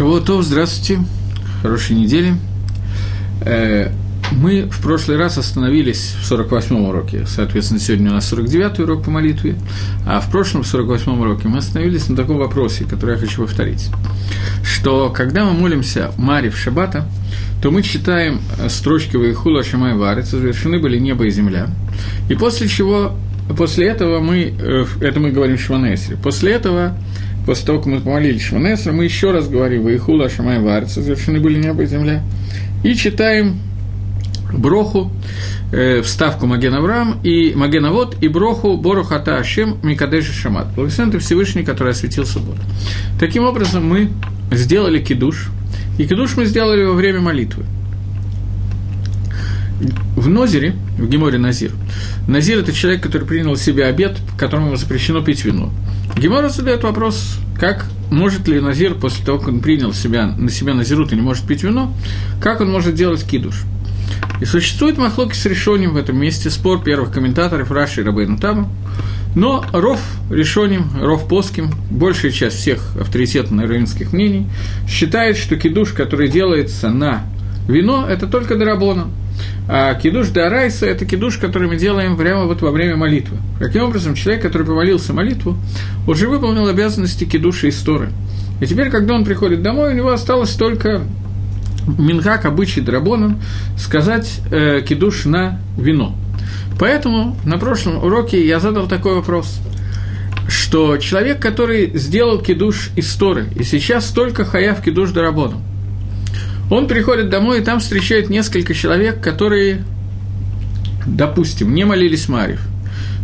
Шавуатов, здравствуйте, хорошей недели. Э, мы в прошлый раз остановились в 48-м уроке, соответственно, сегодня у нас 49-й урок по молитве, а в прошлом, в 48-м уроке, мы остановились на таком вопросе, который я хочу повторить, что когда мы молимся Маре в Шаббата, то мы читаем строчки Ваихула Шамай Варец, завершены были небо и земля, и после чего, после этого мы, э, это мы говорим Шванесре, после этого после того, как мы помолились Шванесра, мы еще раз говорим «Ваихула Шамай Варца», завершены были небо и земля, и читаем Броху, э, вставку Маген Авраам, и Маген Авод, и Броху Борухата Ашем Микадеши Шамат. Благословен ты Всевышний, который осветил субботу. Таким образом, мы сделали кидуш, и кидуш мы сделали во время молитвы. В Нозере, в Геморе Назир, Назир – это человек, который принял себе обед, которому запрещено пить вино. Гемора задает вопрос, как может ли Назир, после того, как он принял себя, на себя Назирут и не может пить вино, как он может делать кидуш? И существует махлоки с решением в этом месте, спор первых комментаторов Раши и Рабейну Тама, но Ров решением, Ров Плоским, большая часть всех авторитетных равинских мнений, считает, что кидуш, который делается на вино, это только дарабона. А кидуш дарайса – это кидуш, который мы делаем прямо вот во время молитвы. Таким образом, человек, который помолился молитву, уже выполнил обязанности кидуша и сторы. И теперь, когда он приходит домой, у него осталось только минхак, обычай драбоном, сказать э, кидуш на вино. Поэтому на прошлом уроке я задал такой вопрос, что человек, который сделал кидуш из Торы, и сейчас только хаяв кидуш дарабоном, он приходит домой, и там встречает несколько человек, которые, допустим, не молились Марьев.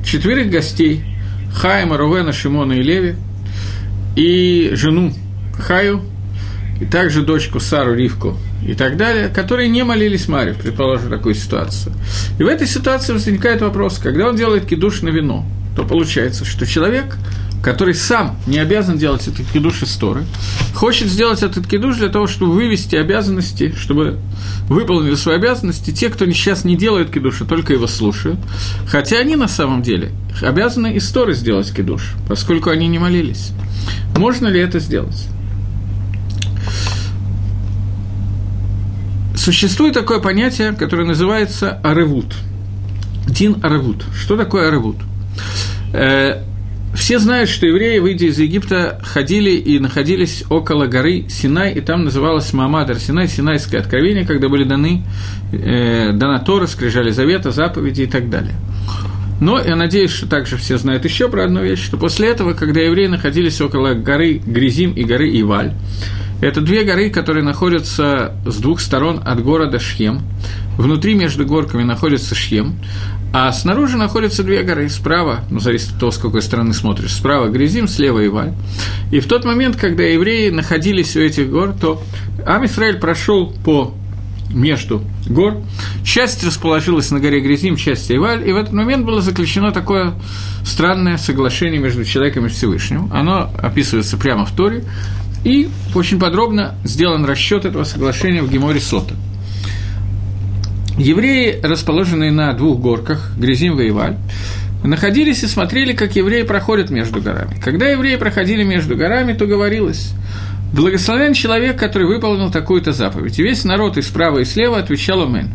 Четверых гостей – Хаима, Рувена, Шимона и Леви, и жену Хаю, и также дочку Сару Ривку и так далее, которые не молились Марьев, предположим, такую ситуацию. И в этой ситуации возникает вопрос, когда он делает кидуш на вино, то получается, что человек – который сам не обязан делать этот кидуш из Торы, хочет сделать этот кидуш для того, чтобы вывести обязанности, чтобы выполнили свои обязанности те, кто сейчас не делает кидуша, только его слушают, хотя они на самом деле обязаны из Торы сделать кидуш, поскольку они не молились. Можно ли это сделать? Существует такое понятие, которое называется аревут. Дин аревут. Что такое аревут? Все знают, что евреи, выйдя из Египта, ходили и находились около горы Синай, и там называлась Мамадар Синай, Синайское откровение, когда были даны э, дана Тора, скрижали завета, заповеди и так далее. Но я надеюсь, что также все знают еще про одну вещь, что после этого, когда евреи находились около горы Гризим и горы Иваль, это две горы, которые находятся с двух сторон от города Шхем. Внутри между горками находится Шхем, а снаружи находятся две горы. Справа, ну, зависит от того, с какой стороны смотришь, справа Грязим, слева Иваль. И в тот момент, когда евреи находились у этих гор, то Ам Исраиль прошел по между гор. Часть расположилась на горе Грязим, часть Иваль, и в этот момент было заключено такое странное соглашение между человеком и Всевышним. Оно описывается прямо в Торе, и очень подробно сделан расчет этого соглашения в Геморе Сота. Евреи, расположенные на двух горках, Грязим и находились и смотрели, как евреи проходят между горами. Когда евреи проходили между горами, то говорилось «Благословен человек, который выполнил такую-то заповедь». И весь народ и справа, и слева отвечал «Амен».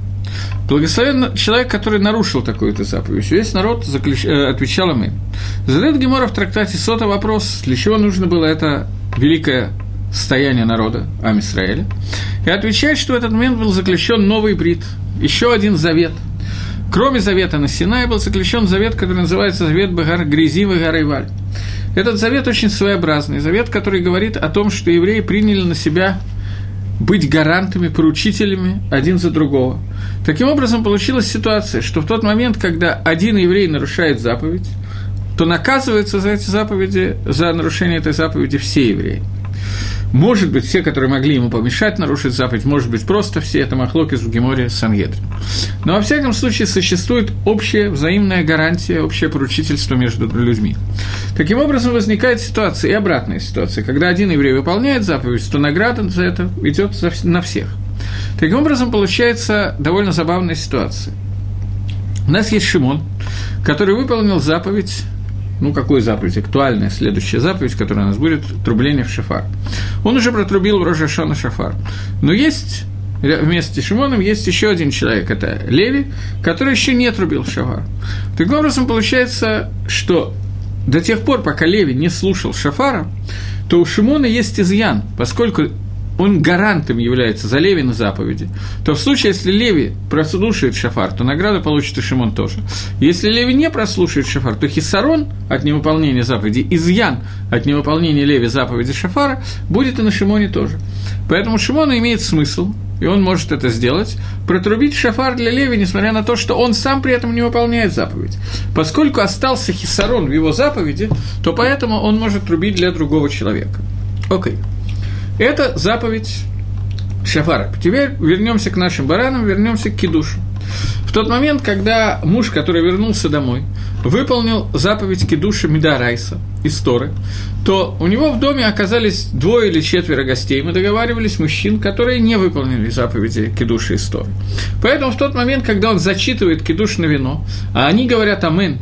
Благословен человек, который нарушил такую-то заповедь. Весь народ заключ... Э, отвечал «Амен». Задает Гемора в трактате Сота вопрос, для чего нужно было это великое состояние народа Амисраэля, и отвечает, что в этот момент был заключен новый брит, еще один завет. Кроме завета на Синае был заключен завет, который называется завет Багар Грязивы Гарайваль. Этот завет очень своеобразный, завет, который говорит о том, что евреи приняли на себя быть гарантами, поручителями один за другого. Таким образом, получилась ситуация, что в тот момент, когда один еврей нарушает заповедь, то наказывается за эти заповеди, за нарушение этой заповеди все евреи. Может быть, все, которые могли ему помешать нарушить заповедь, может быть, просто все, это Махлокис в Геморе Сангедрин. Но, во всяком случае, существует общая взаимная гарантия, общее поручительство между людьми. Таким образом, возникает ситуация, и обратная ситуация, когда один еврей выполняет заповедь, то награда за это идет на всех. Таким образом, получается довольно забавная ситуация. У нас есть Шимон, который выполнил заповедь ну, какую заповедь, актуальная следующая заповедь, которая у нас будет, трубление в шафар. Он уже протрубил в Рожашана шафар. Но есть вместе с Шимоном есть еще один человек, это Леви, который еще не трубил шафар. Таким образом, получается, что до тех пор, пока Леви не слушал шафара, то у Шимона есть изъян, поскольку он гарантом является за Леви на заповеди, то в случае, если Леви прослушает шафар, то награду получит и Шимон тоже. Если Леви не прослушает шафар, то хисарон от невыполнения заповеди, изъян от невыполнения Леви заповеди шафара будет и на Шимоне тоже. Поэтому Шимону имеет смысл, и он может это сделать, протрубить шафар для Леви, несмотря на то, что он сам при этом не выполняет заповедь. Поскольку остался хисарон в его заповеди, то поэтому он может трубить для другого человека. Окей. Okay. Это заповедь Шафара. Теперь вернемся к нашим баранам, вернемся к кидушу. В тот момент, когда муж, который вернулся домой, выполнил заповедь Кедуша Медарайса из Торы, то у него в доме оказались двое или четверо гостей. Мы договаривались, мужчин, которые не выполнили заповеди Кедуша из Торы. Поэтому в тот момент, когда он зачитывает Кедуш на вино, а они говорят «Амен»,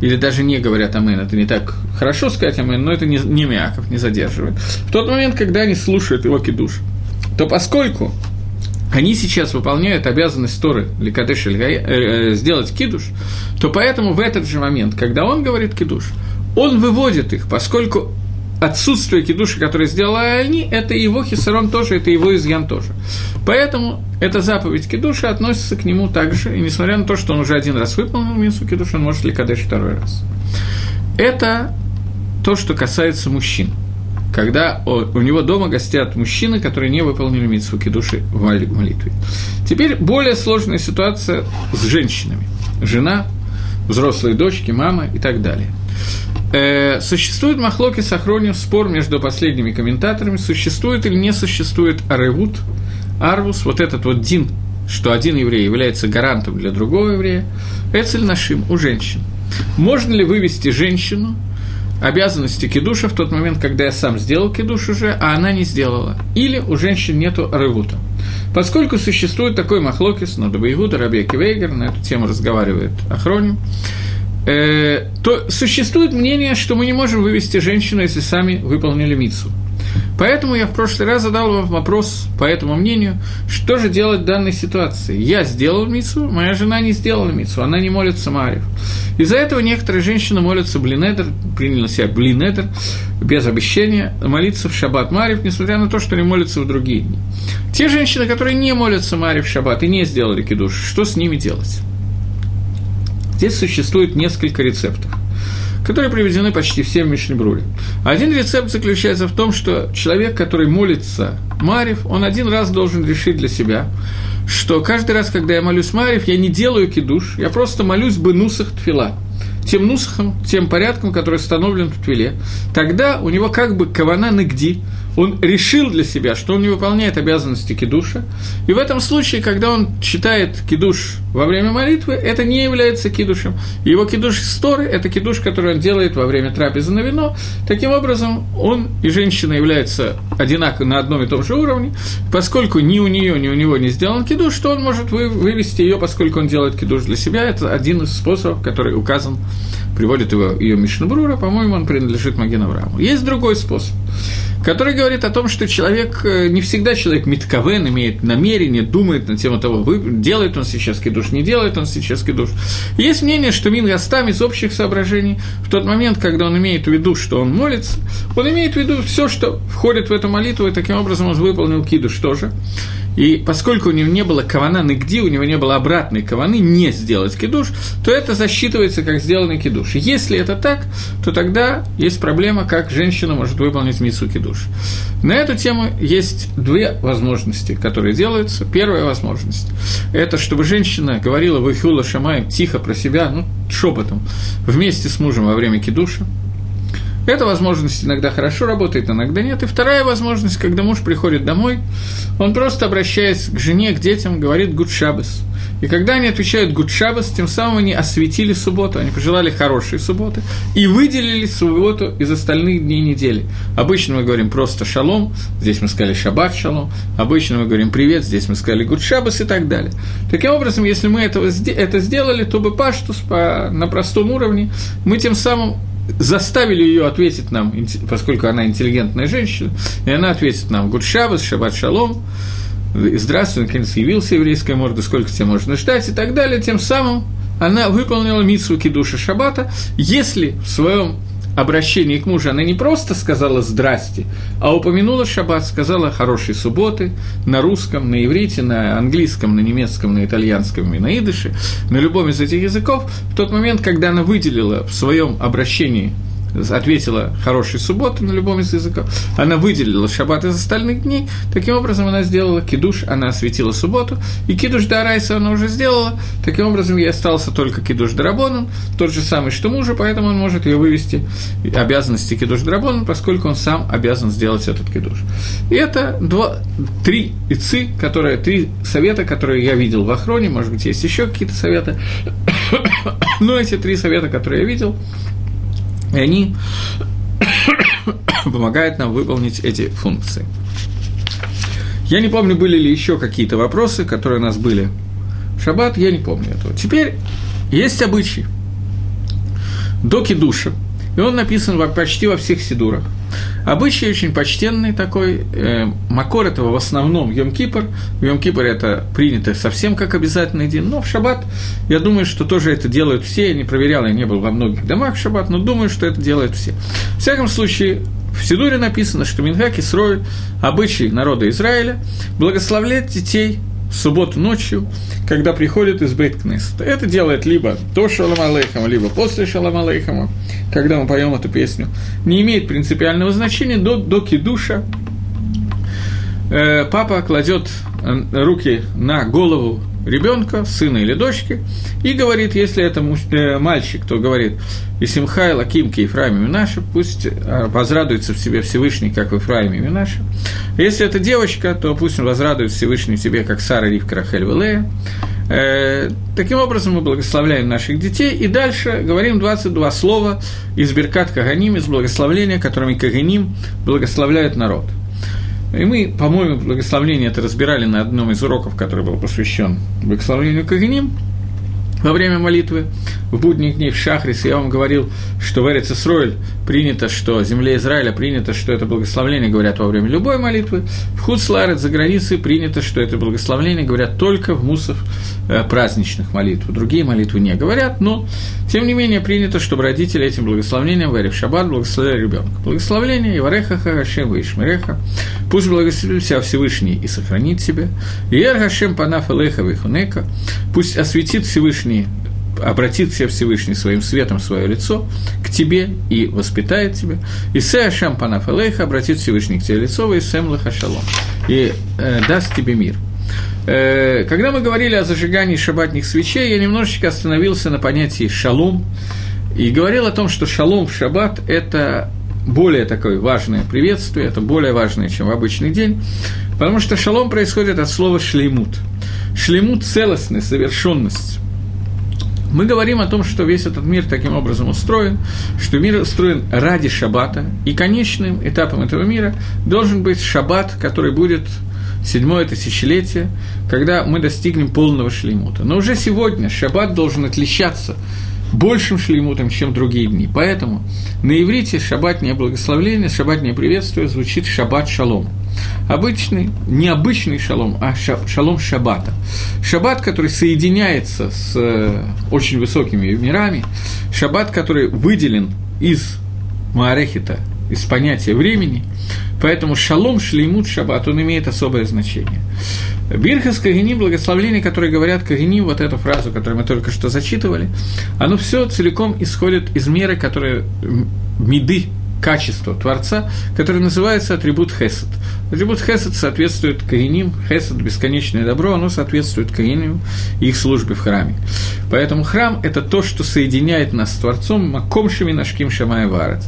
или даже не говорят «Амен», это не так хорошо сказать «Амен», но это не, не Мяков, не задерживает. В тот момент, когда они слушают его кидуш, то поскольку они сейчас выполняют обязанность Торы или Кадыш или э, сделать кидуш, то поэтому в этот же момент, когда он говорит кидуш, он выводит их, поскольку отсутствие кидуша, которое сделали они, это его хисарон тоже, это его изъян тоже. Поэтому эта заповедь кидуша относится к нему также, и несмотря на то, что он уже один раз выполнил мису кидуша, он может ли кадыш второй раз. Это то, что касается мужчин. Когда у него дома гостят мужчины, которые не выполнили митсву кидуши в молитве. Теперь более сложная ситуация с женщинами. Жена, взрослые дочки, мама и так далее – Э, существует махлоки Сахроним, спор между последними комментаторами, существует или не существует аревут, арвус, вот этот вот дин, что один еврей является гарантом для другого еврея, эцель нашим у женщин. Можно ли вывести женщину обязанности кидуша в тот момент, когда я сам сделал кидуш уже, а она не сделала? Или у женщин нету аревута? Поскольку существует такой махлокис, но Дабайгуда, Рабеки Вейгер, на эту тему разговаривает Ахроним, э, то существует мнение, что мы не можем вывести женщину, если сами выполнили мицу. Поэтому я в прошлый раз задал вам вопрос по этому мнению, что же делать в данной ситуации. Я сделал мицу, моя жена не сделала мицу, она не молится Марив. Из-за этого некоторые женщины молятся блинедер, приняли на себя блинедер, без обещания, молиться в шаббат Марив, несмотря на то, что они молятся в другие дни. Те женщины, которые не молятся Марив в шаббат и не сделали кидуш, что с ними делать? Здесь существует несколько рецептов, которые приведены почти всем в Мишнебруле. Один рецепт заключается в том, что человек, который молится Марив, он один раз должен решить для себя, что каждый раз, когда я молюсь Марив, я не делаю кидуш, я просто молюсь бы нусах тфила тем нусахом, тем порядком, который установлен в твиле, тогда у него как бы кавана нагди, он решил для себя, что он не выполняет обязанности кидуша, и в этом случае, когда он читает кидуш во время молитвы, это не является кидушем. Его кидуш из Торы – это кидуш, который он делает во время трапезы на вино. Таким образом, он и женщина являются одинаково на одном и том же уровне, поскольку ни у нее, ни у него не сделан кидуш, то он может вывести ее, поскольку он делает кидуш для себя. Это один из способов, который указан приводит его ее Мишнабрура, по-моему, он принадлежит Маген Аврааму. Есть другой способ, который говорит о том, что человек, э, не всегда человек митковен, имеет намерение, думает на тему того, делает он сейчас кидуш, не делает он сейчас кидуш. Есть мнение, что Мин Гастам из общих соображений, в тот момент, когда он имеет в виду, что он молится, он имеет в виду все, что входит в эту молитву, и таким образом он выполнил кидуш тоже. И поскольку у него не было кавана нигде, у него не было обратной каваны не сделать кидуш, то это засчитывается как сделанный кидуш. Если это так, то тогда есть проблема, как женщина может выполнить мицу кидуш. На эту тему есть две возможности, которые делаются. Первая возможность – это чтобы женщина говорила «Вахюла Шамай» тихо про себя, ну, шепотом, вместе с мужем во время кидуша, эта возможность иногда хорошо работает, иногда нет. И вторая возможность, когда муж приходит домой, он просто обращаясь к жене, к детям, говорит «גוט שבת». И когда они отвечают «גוט שבת», тем самым они осветили субботу, они пожелали хорошей субботы и выделили субботу из остальных дней недели. Обычно мы говорим просто «שלום», здесь мы сказали «שבת שלום», обычно мы говорим «Привет», здесь мы сказали «גוט שבת» и так далее. Таким образом, если мы этого, это сделали, то бы паштус по, на простом уровне, мы тем самым заставили ее ответить нам, поскольку она интеллигентная женщина, и она ответит нам «Гуд Шаббат, Шаббат Шалом», «Здравствуй, наконец явился еврейская морда, сколько тебя можно ждать» и так далее, тем самым она выполнила митсу кидуша Шаббата, если в своем обращении к мужу она не просто сказала «здрасте», а упомянула шаббат, сказала «хорошей субботы» на русском, на иврите, на английском, на немецком, на итальянском и на идыше, на любом из этих языков, в тот момент, когда она выделила в своем обращении ответила хорошей субботы на любом из языков, она выделила шаббат из остальных дней, таким образом она сделала кидуш, она осветила субботу, и кидуш Дарайса она уже сделала, таким образом ей остался только кидуш Дарабонан, тот же самый, что мужа, поэтому он может ее вывести обязанности кидуш Дарабонан, поскольку он сам обязан сделать этот кидуш. И это два, три ицы, которые, три совета, которые я видел в Охроне, может быть, есть еще какие-то советы, но эти три совета, которые я видел, и они помогают нам выполнить эти функции. Я не помню, были ли еще какие-то вопросы, которые у нас были в шаббат, я не помню этого. Теперь есть обычай до кидуша, и он написан почти во всех сидурах. Обычай очень почтенный такой, э, Макор этого в основном Йом-Кипр, в Йом-Кипр это принято совсем как обязательный день, но в Шаббат, я думаю, что тоже это делают все, я не проверял, я не был во многих домах в Шаббат, но думаю, что это делают все. В всяком случае, в Сидуре написано, что Минхаки строит обычай народа Израиля благословлять детей субботу ночью, когда приходит из бейт Это делает либо до Шалам Алейхама, либо после Шалам Алейхама, когда мы поем эту песню. Не имеет принципиального значения до, до кидуша. Э, папа кладет э, руки на голову ребенка, сына или дочки, и говорит, если это э, мальчик, то говорит, «Исимхай лаким ки Ефраим Минаша», пусть э, возрадуется в себе Всевышний, как в Ефраиме Минаша. Если это девочка, то пусть он возрадует Всевышний себе, как Сара Ривка Рахель Велея. Э, таким образом мы благословляем наших детей, и дальше говорим 22 слова из Беркат Каганим, из благословления, которыми Каганим благословляют народ – и мы, по-моему, благословление это разбирали на одном из уроков, который был посвящен благословению Каганим во время молитвы в будних дней в Шахрис, я вам говорил, что в Эрицесройль принято, что земле Израиля принято, что это благословление говорят во время любой молитвы, в Худсларет за границей принято, что это благословение говорят только в мусов э, праздничных молитв. Другие молитвы не говорят, но, тем не менее, принято, чтобы родители этим благословением, говоря в шаббат, благословляли ребенка. Благословление Ивареха Хагашем Вишмереха, пусть благословит себя Всевышний и сохранит себя, и Эргашем Панаф Элеха Вихунека, пусть осветит Всевышний обратит все Всевышний своим светом свое лицо к тебе и воспитает тебя. И се ашам панаф обратит Всевышний к тебе лицо, и сэм лахашалом, и э, даст тебе мир. Э, когда мы говорили о зажигании шабатных свечей, я немножечко остановился на понятии шалом, и говорил о том, что шалом в шаббат – это более такое важное приветствие, это более важное, чем в обычный день, потому что шалом происходит от слова шлеймут. Шлеймут – целостность, завершенность. Мы говорим о том, что весь этот мир таким образом устроен, что мир устроен ради шаббата, и конечным этапом этого мира должен быть шаббат, который будет седьмое тысячелетие, когда мы достигнем полного шлеймута. Но уже сегодня шаббат должен отличаться большим шлеймутом, чем другие дни. Поэтому на иврите шаббатнее благословление, шаббатнее приветствие звучит шаббат шалом – Обычный, необычный шалом, а шалом шаббата. Шаббат, который соединяется с э, очень высокими мирами, шаббат, который выделен из Маарехита, из понятия времени, поэтому шалом, шлеймут, шаббат, он имеет особое значение. Бирхас Кагиним, благословление, которые говорят Кагиним, вот эту фразу, которую мы только что зачитывали, оно все целиком исходит из меры, которые меды, качество Творца, которое называется атрибут Хесед. Атрибут Хесед соответствует Каиним, Хесед – бесконечное добро, оно соответствует и их службе в храме. Поэтому храм – это то, что соединяет нас с Творцом, Маком Шаминашким Шамай Варец.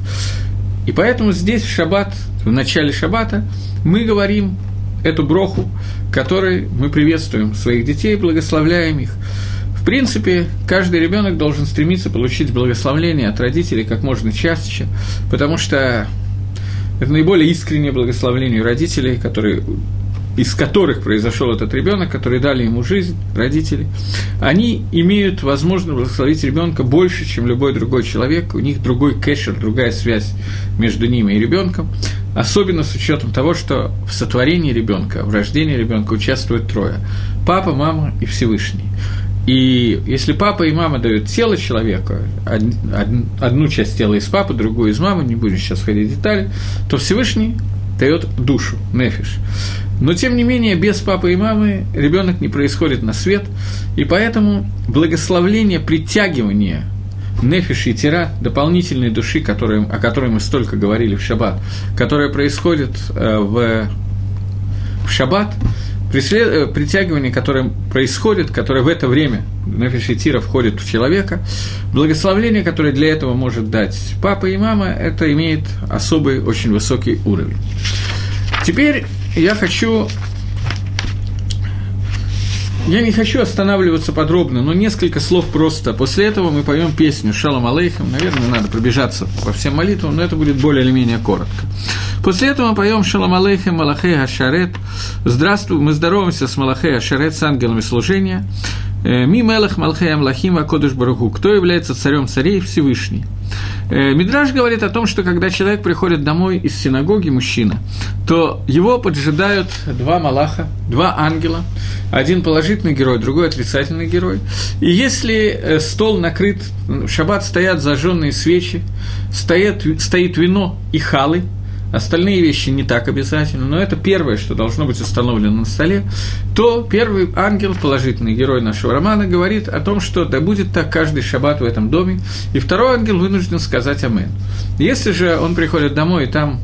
И поэтому здесь в шаббат, в начале шаббата, мы говорим эту броху, которой мы приветствуем своих детей, благословляем их – принципе, каждый ребенок должен стремиться получить благословление от родителей как можно чаще, потому что это наиболее искреннее благословление родителей, которые из которых произошел этот ребенок, которые дали ему жизнь, родители, они имеют возможность благословить ребенка больше, чем любой другой человек. У них другой кэшер, другая связь между ними и ребенком. Особенно с учетом того, что в сотворении ребенка, в рождении ребенка участвуют трое: папа, мама и Всевышний. И если папа и мама дают тело человека, одну часть тела из папы, другую из мамы, не будем сейчас входить в детали, то Всевышний дает душу, нефиш. Но, тем не менее, без папы и мамы ребенок не происходит на свет, и поэтому благословление, притягивание нефиш и тира, дополнительной души, которые, о которой мы столько говорили в шаббат, которая происходит э, в, в шаббат, Прислед... Э, притягивание, которое происходит, которое в это время Нефишитира входит в человека, благословление, которое для этого может дать папа и мама, это имеет особый, очень высокий уровень. Теперь я хочу я не хочу останавливаться подробно, но несколько слов просто. После этого мы поем песню «Шалом алейхам». Наверное, надо пробежаться по всем молитвам, но это будет более или менее коротко. После этого мы поем «Шалом алейхам Малахей Ашарет». Здравствуй, мы здороваемся с Малахей Ашарет, с ангелами служения. Э, Ми Мелах Малхей Амлахим Акодыш Баруху. Кто является царем царей Всевышний? Э, Мидраж говорит о том, что когда человек приходит домой из синагоги, мужчина, то его поджидают два малаха, два ангела, один положительный герой, другой отрицательный герой. И если э, стол накрыт, в шаббат стоят зажженные свечи, стоят, стоит вино и халы – остальные вещи не так обязательно, но это первое, что должно быть установлено на столе, то первый ангел, положительный герой нашего романа, говорит о том, что да будет так каждый шаббат в этом доме, и второй ангел вынужден сказать «Амен». Если же он приходит домой, и там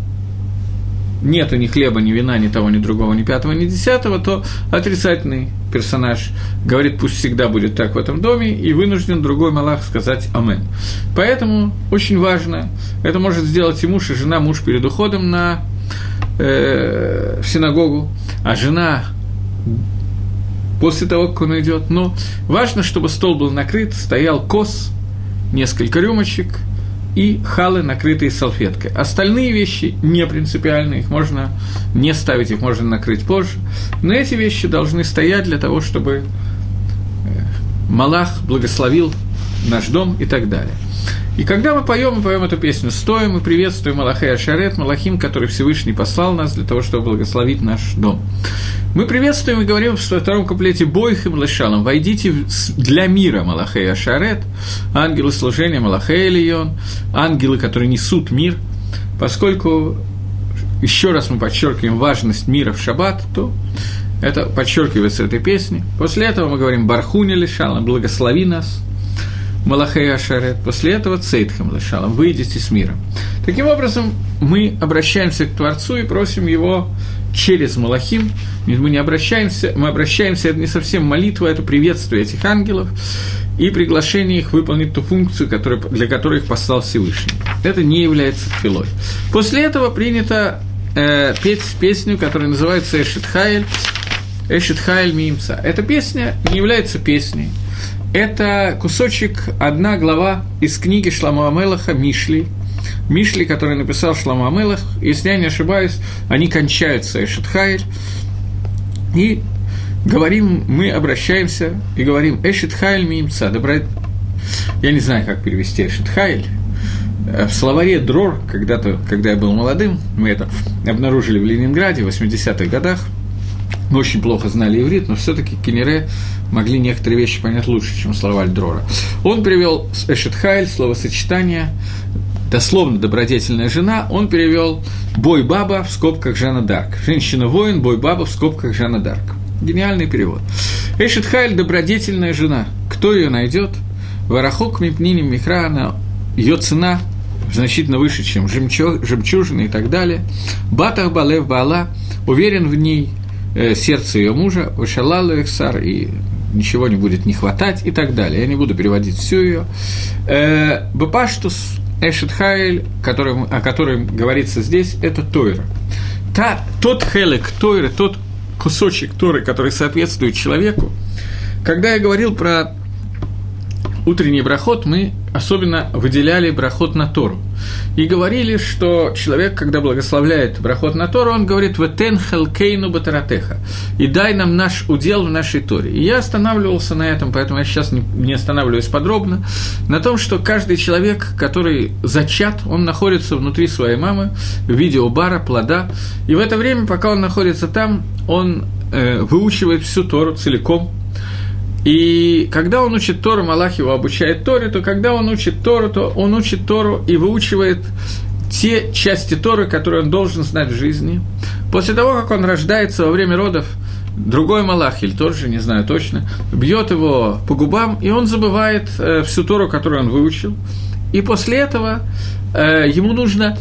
нету ни хлеба, ни вина, ни того, ни другого, ни пятого, ни десятого, то отрицательный персонаж говорит, пусть всегда будет так в этом доме, и вынужден другой Малах сказать «Амен». Поэтому очень важно, это может сделать и муж, и жена, муж перед уходом на э, в синагогу, а жена после того, как он идет. Но важно, чтобы стол был накрыт, стоял кос, несколько рюмочек – и халы, накрытые салфеткой. Остальные вещи не принципиальны, их можно не ставить, их можно накрыть позже. Но эти вещи должны стоять для того, чтобы э, Малах благословил наш дом и так далее. И когда мы поем, мы поем эту песню стоя, мы приветствуем Малахея Шарет, Малахим, который Всевышний послал нас для того, чтобы благословить наш дом. Мы приветствуем и говорим в втором куплете «Бойхим лешалом» «Войдите для мира Малахея Шарет», ангелы служения Малахея Лион, ангелы, которые несут мир, поскольку еще раз мы подчеркиваем важность мира в шаббат, то это подчеркивается этой песне. После этого мы говорим «Бархуни лешалом», «Благослови нас», Малахей Ашарет, после этого Цейтхам Лашалом, выйдите с мира. Таким образом, мы обращаемся к Творцу и просим его через Малахим, мы не обращаемся, мы обращаемся, это не совсем молитва, это приветствие этих ангелов и приглашение их выполнить ту функцию, которая, для которой их послал Всевышний. Это не является филой. После этого принято э, петь песню, которая называется Эшет Хайль, Эшет Хайль Мимца. Эта песня не является песней, это кусочек, одна глава из книги Шламу Амелаха «Мишли». Мишли, который написал Шламу Амелах, если я не ошибаюсь, они кончаются Эшетхайль. И говорим, мы обращаемся и говорим Эшетхайль мимца, добра... Я не знаю, как перевести Эшетхайль. В словаре Дрор, когда-то, когда я был молодым, мы это обнаружили в Ленинграде в 80-х годах, мы очень плохо знали иврит, но все-таки Кенере могли некоторые вещи понять лучше, чем слова Альдрора. Он привел Эшетхайль, словосочетание, дословно добродетельная жена, он перевел бой баба в скобках Жанна Дарк. Женщина-воин, бой баба в скобках Жанна Дарк. Гениальный перевод. Эшетхайль – добродетельная жена. Кто ее найдет? Варахок мипниним михрана, ее цена значительно выше, чем жемчужина и так далее. Батах балев бала, уверен в ней э, сердце ее мужа, вышалалу эксар, и ничего не будет не хватать и так далее. Я не буду переводить всю ее. Э, Бапаштус Эшет Хайль, которым, о котором говорится здесь, это Тойра. Та, тот хелек Тойры, тот кусочек Торы, который соответствует человеку, когда я говорил про утренний брахот мы особенно выделяли брахот на Тору. И говорили, что человек, когда благословляет брахот на Тору, он говорит «Ветен хелкейну батаратеха» и дай нам наш удел в нашей Торе. И я останавливался на этом, поэтому я сейчас не останавливаюсь подробно, на том, что каждый человек, который зачат, он находится внутри своей мамы в виде убара, плода, и в это время, пока он находится там, он э, выучивает всю Тору целиком, и когда он учит Тору, Малах его обучает Торе, то когда он учит Тору, то он учит Тору и выучивает те части Торы, которые он должен знать в жизни. После того, как он рождается во время родов, другой Малах, или тот же, не знаю точно, бьет его по губам, и он забывает э, всю Тору, которую он выучил. И после этого э, ему нужно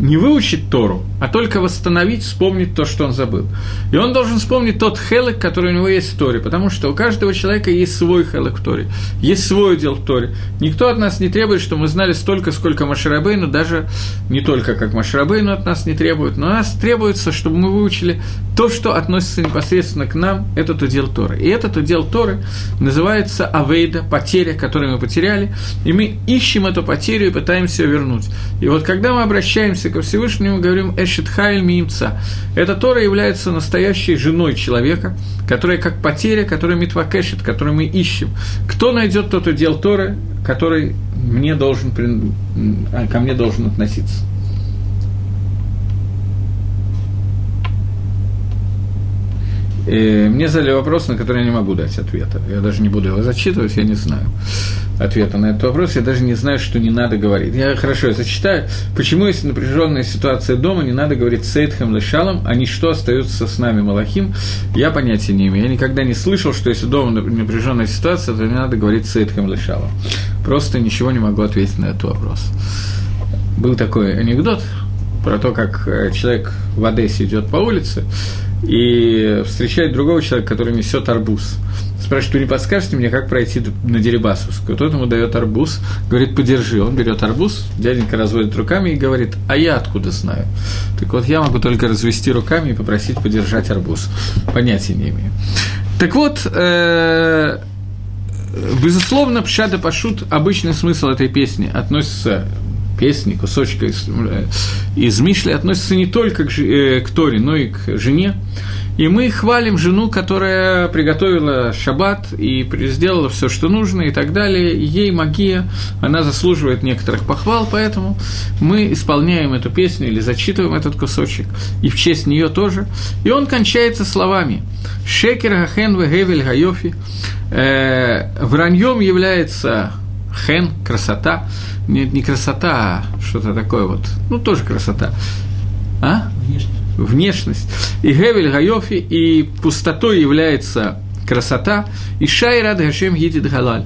не выучить Тору, а только восстановить, вспомнить то, что он забыл. И он должен вспомнить тот хелек, который у него есть в Торе, потому что у каждого человека есть свой хелек в Торе, есть свой удел в Торе. Никто от нас не требует, что мы знали столько, сколько Машарабейну, даже не только как Машарабейну от нас не требует, но нас требуется, чтобы мы выучили то, что относится непосредственно к нам, этот удел Торы. И этот удел Торы называется Авейда, потеря, которую мы потеряли, и мы ищем эту потерю и пытаемся ее вернуть. И вот когда мы обращаемся ко Всевышнему, говорим Эшет Хайль Мимца. Эта Тора является настоящей женой человека, которая как потеря, которая митвакешет, которую мы ищем. Кто найдет тот удел Торы, который мне должен, ко мне должен относиться? И мне задали вопрос, на который я не могу дать ответа. Я даже не буду его зачитывать, я не знаю ответа на этот вопрос. Я даже не знаю, что не надо говорить. Я хорошо, я зачитаю. Почему, если напряженная ситуация дома, не надо говорить Сейдхем Лешалом, а ничто остается с нами Малахим? Я понятия не имею. Я никогда не слышал, что если дома напряженная ситуация, то не надо говорить Сейдхем Лешалом. Просто ничего не могу ответить на этот вопрос. Был такой анекдот про то, как э, человек в Одессе идет по улице, и встречает другого человека, который несет арбуз. Спрашивает, вы не подскажете мне, как пройти на Дерибасовскую? Тот ему дает арбуз, говорит, подержи. Он берет арбуз, дяденька разводит руками и говорит, а я откуда знаю? Так вот, я могу только развести руками и попросить подержать арбуз. Понятия не имею. Так вот, э, безусловно, Пшада Пашут, обычный смысл этой песни относится песни, кусочка из, э, из Мишли относится не только к, э, к Торе, но и к жене. И мы хвалим жену, которая приготовила шаббат и сделала все, что нужно и так далее. Ей магия, она заслуживает некоторых похвал, поэтому мы исполняем эту песню или зачитываем этот кусочек, и в честь нее тоже. И он кончается словами «שקר החן והבל היופי» э, Враньем является חן, красота, нет, не красота, а что-то такое вот, ну, тоже красота. А? Внешность. Внешность. И הבל היופי, и пустотой является красота, אשה יראת השם היא תתהלל.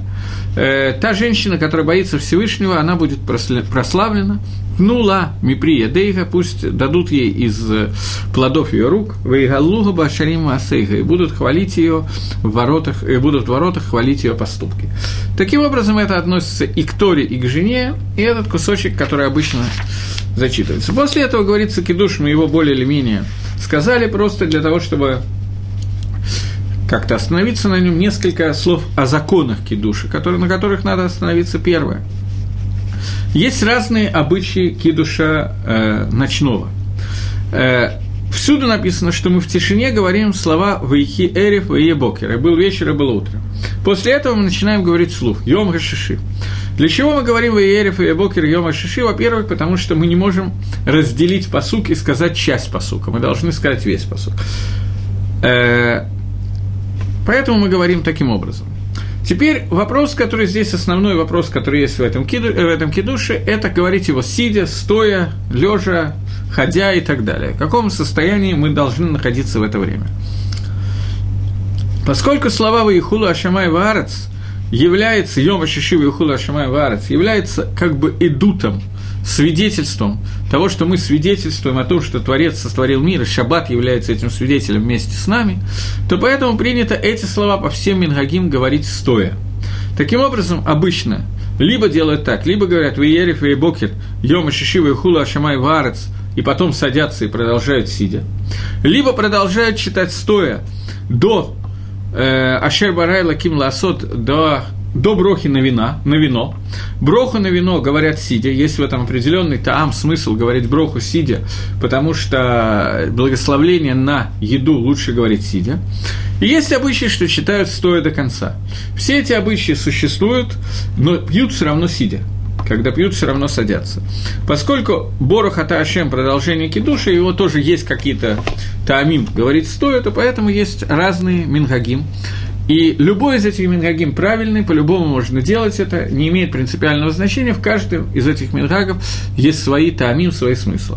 Э, та женщина, которая боится Всевышнего, она будет прославлена. Нула миприя дейга, пусть дадут ей из э, плодов ее рук, вейгалуга башарим асейга, и будут хвалить ее в воротах, и будут в воротах хвалить ее поступки. Таким образом, это относится и к Торе, и к жене, и этот кусочек, который обычно зачитывается. После этого говорится кидуш, мы его более или менее сказали просто для того, чтобы как-то остановиться на нем, несколько слов о законах кидуши, которые, на которых надо остановиться первое. Есть разные обычаи кидуша э, ночного. Э, всюду написано, что мы в тишине говорим слова «Вайхи эрев, вайе бокер», и был вечер, и было утро. После этого мы начинаем говорить вслух «Йом гашиши». Для чего мы говорим «Вайерев, вайе бокер, йом гашиши»? Во-первых, потому что мы не можем разделить посук и сказать часть посука, мы должны сказать весь посук. Э, Поэтому мы говорим таким образом. Теперь вопрос, который здесь основной вопрос, который есть в этом, киду, в этом кидуше, это говорить его сидя, стоя, лежа, ходя и так далее. В каком состоянии мы должны находиться в это время. Поскольку слова Ваихула Ашамай Ваарец является, Йома Шиши Ваихула Ашамай Ваарец, является как бы идутом – свидетельством того, что мы свидетельствуем о том, что Творец сотворил мир, и Шаббат является этим свидетелем вместе с нами, то поэтому принято эти слова по всем Мингагим говорить стоя. Таким образом, обычно либо делают так, либо говорят «Виерев и Бокер, Йома Шишива Хула Ашамай Варец», и потом садятся и продолжают сидя. Либо продолжают читать стоя до э, Ашер Барай Лаким Ласот, до до брохи на, вина, на вино. Броху на вино говорят сидя, есть в этом определенный таам, смысл говорить броху сидя, потому что благословление на еду лучше говорить сидя. И есть обычаи, что читают стоя до конца. Все эти обычаи существуют, но пьют все равно сидя когда пьют, все равно садятся. Поскольку Борох Аташем продолжение кидуша, его тоже есть какие-то таамим, говорит стоя, то поэтому есть разные мингагим. И любой из этих мингагим правильный, по-любому можно делать это, не имеет принципиального значения, в каждом из этих мингагов есть свои таамим, свои смыслы.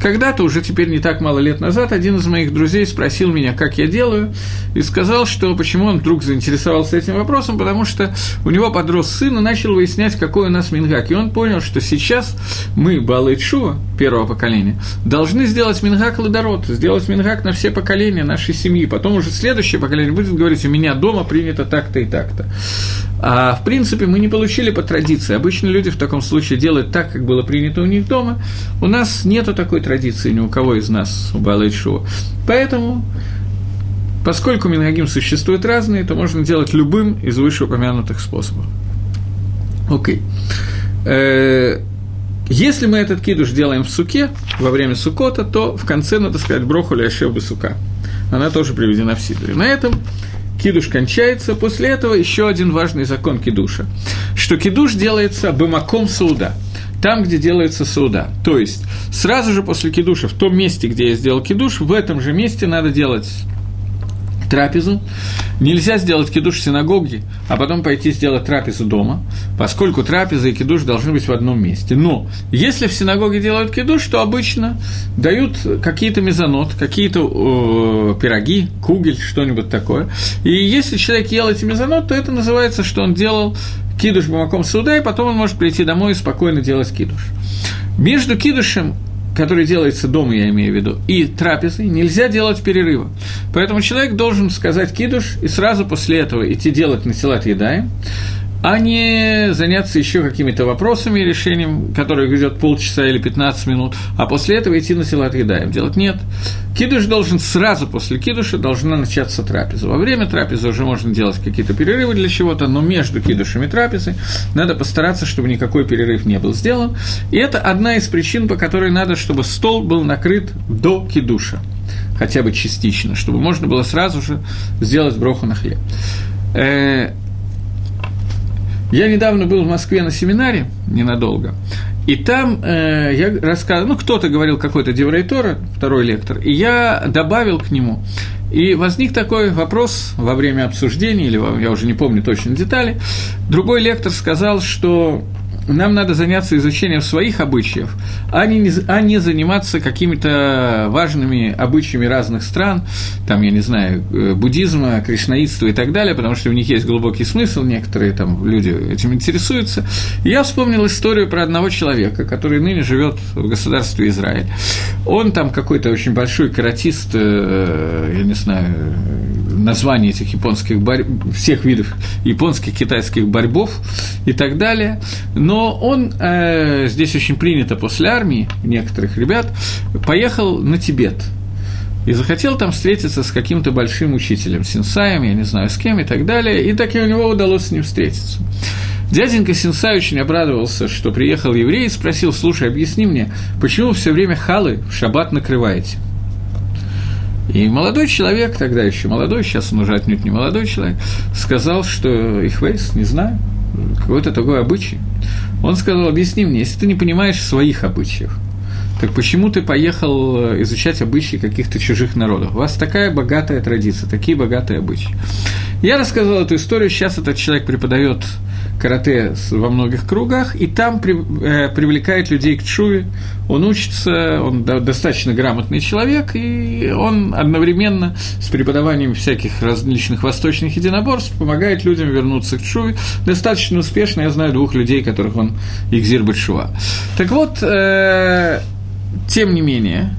Когда-то, уже теперь не так мало лет назад, один из моих друзей спросил меня, как я делаю, и сказал, что почему он вдруг заинтересовался этим вопросом, потому что у него подрос сын и начал выяснять, какой у нас мингак. И он понял, что сейчас мы, Балы Шува, первого поколения, должны сделать мингак ладород, сделать мингак на все поколения нашей семьи. Потом уже следующее поколение будет говорить, у меня дома принято так-то и так-то. А в принципе мы не получили по традиции. Обычно люди в таком случае делают так, как было принято у них дома. У нас нету такой традиции ни у кого из нас, у Бала Поэтому Поскольку мингагим существуют разные, то можно делать любым из вышеупомянутых способов. Окей. Э, если мы этот кидуш делаем в суке во время сукота, то в конце надо сказать броху ашев сука. Она тоже приведена в сидоре. На этом кидуш кончается, после этого еще один важный закон кидуша, что кидуш делается бымаком сауда, там, где делается сауда. То есть, сразу же после кидуша, в том месте, где я сделал кидуш, в этом же месте надо делать трапезу. Нельзя сделать кидуш в синагоге, а потом пойти сделать трапезу дома, поскольку трапеза и кидуш должны быть в одном месте. Но если в синагоге делают кидуш, то обычно дают какие-то мезонот, какие-то э, пироги, кугель, что-нибудь такое. И если человек ел эти мезонот, то это называется, что он делал кидуш бумаком суда, и потом он может прийти домой и спокойно делать кидуш. Между кидушем который делается дома, я имею в виду, и трапезой, нельзя делать перерыва. Поэтому человек должен сказать кидуш и сразу после этого идти делать насилат едаем, а не заняться еще какими-то вопросами и решением, которое идет полчаса или 15 минут, а после этого идти на силат едаем. Делать нет. Кидуш должен сразу после кидуша должна начаться трапеза. Во время трапезы уже можно делать какие-то перерывы для чего-то, но между кидушем и трапезой надо постараться, чтобы никакой перерыв не был сделан. И это одна из причин, по которой надо, чтобы стол был накрыт до кидуша хотя бы частично, чтобы можно было сразу же сделать броху на хлеб. Я недавно был в Москве на семинаре, ненадолго, и там э, я рассказывал, ну, кто-то говорил какой-то Деврейтора, второй лектор, и я добавил к нему, и возник такой вопрос во время обсуждения, или я уже не помню точно детали, другой лектор сказал, что нам надо заняться изучением своих обычаев, а не, а не заниматься какими-то важными обычаями разных стран, там, я не знаю, э, буддизма, кришнаитства и так далее, потому что в них есть глубокий смысл, некоторые там люди этим интересуются. Я вспомнил историю про одного человека, который ныне живет в государстве Израиль. Он там какой-то очень большой каратист, э, я не знаю, название этих японских борь... всех видов японских, китайских борьбов и так далее. Но он, э, здесь очень принято после армии, некоторых ребят, поехал на Тибет – и захотел там встретиться с каким-то большим учителем, сенсаем, я не знаю с кем и так далее, и так и у него удалось с ним встретиться. Дяденька Сенсай очень обрадовался, что приехал еврей и спросил, слушай, объясни мне, почему все время халы в шаббат накрываете? И молодой человек, тогда еще молодой, сейчас он уже отнюдь не молодой человек, сказал, что их вейс, не знаю, какой-то такой обычай. Он сказал, объясни мне, если ты не понимаешь своих обычаев, так почему ты поехал э, изучать обычаи каких-то чужих народов? У вас такая богатая традиция, такие богатые обычаи. Я рассказал эту историю, сейчас этот человек преподает карате во многих кругах, и там при, э, привлекает людей к чуве, он учится, он до, достаточно грамотный человек, и он одновременно с преподаванием всяких различных восточных единоборств помогает людям вернуться к чуве. Достаточно успешно, я знаю двух людей, которых он Игзир Бальшува. Так вот, э, тем не менее,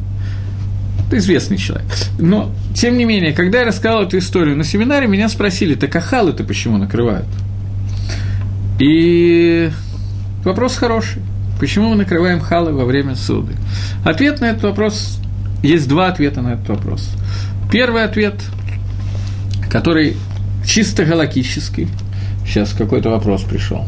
это известный человек. Но, тем не менее, когда я рассказал эту историю на семинаре, меня спросили, так а халы-то почему накрывают? И вопрос хороший. Почему мы накрываем халы во время суды? Ответ на этот вопрос, есть два ответа на этот вопрос. Первый ответ, который чисто галактический, Сейчас какой-то вопрос пришел.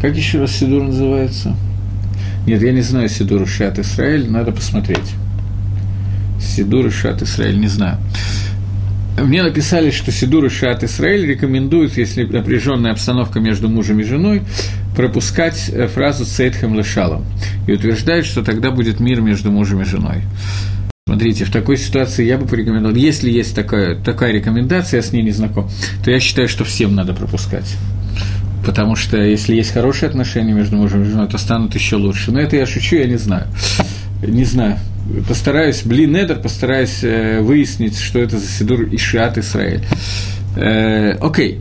Как еще раз Сидур называется? Нет, я не знаю Сидур Шат Исраэль, надо посмотреть. Сидур Шат Исраэль, не знаю. Мне написали, что Сидур Шат Исраэль рекомендуют, если напряженная обстановка между мужем и женой, пропускать э, фразу «Сейдхем лешалом» и утверждают, что тогда будет мир между мужем и женой. Смотрите, в такой ситуации я бы порекомендовал, если есть такая, такая рекомендация, я с ней не знаком, то я считаю, что всем надо пропускать. Потому что если есть хорошие отношения между мужем и женой, то станут еще лучше. Но это я шучу, я не знаю. Не знаю. Постараюсь, блин, Недер, постараюсь э, выяснить, что это за Сидур Ишиат Исраэль. Э, окей.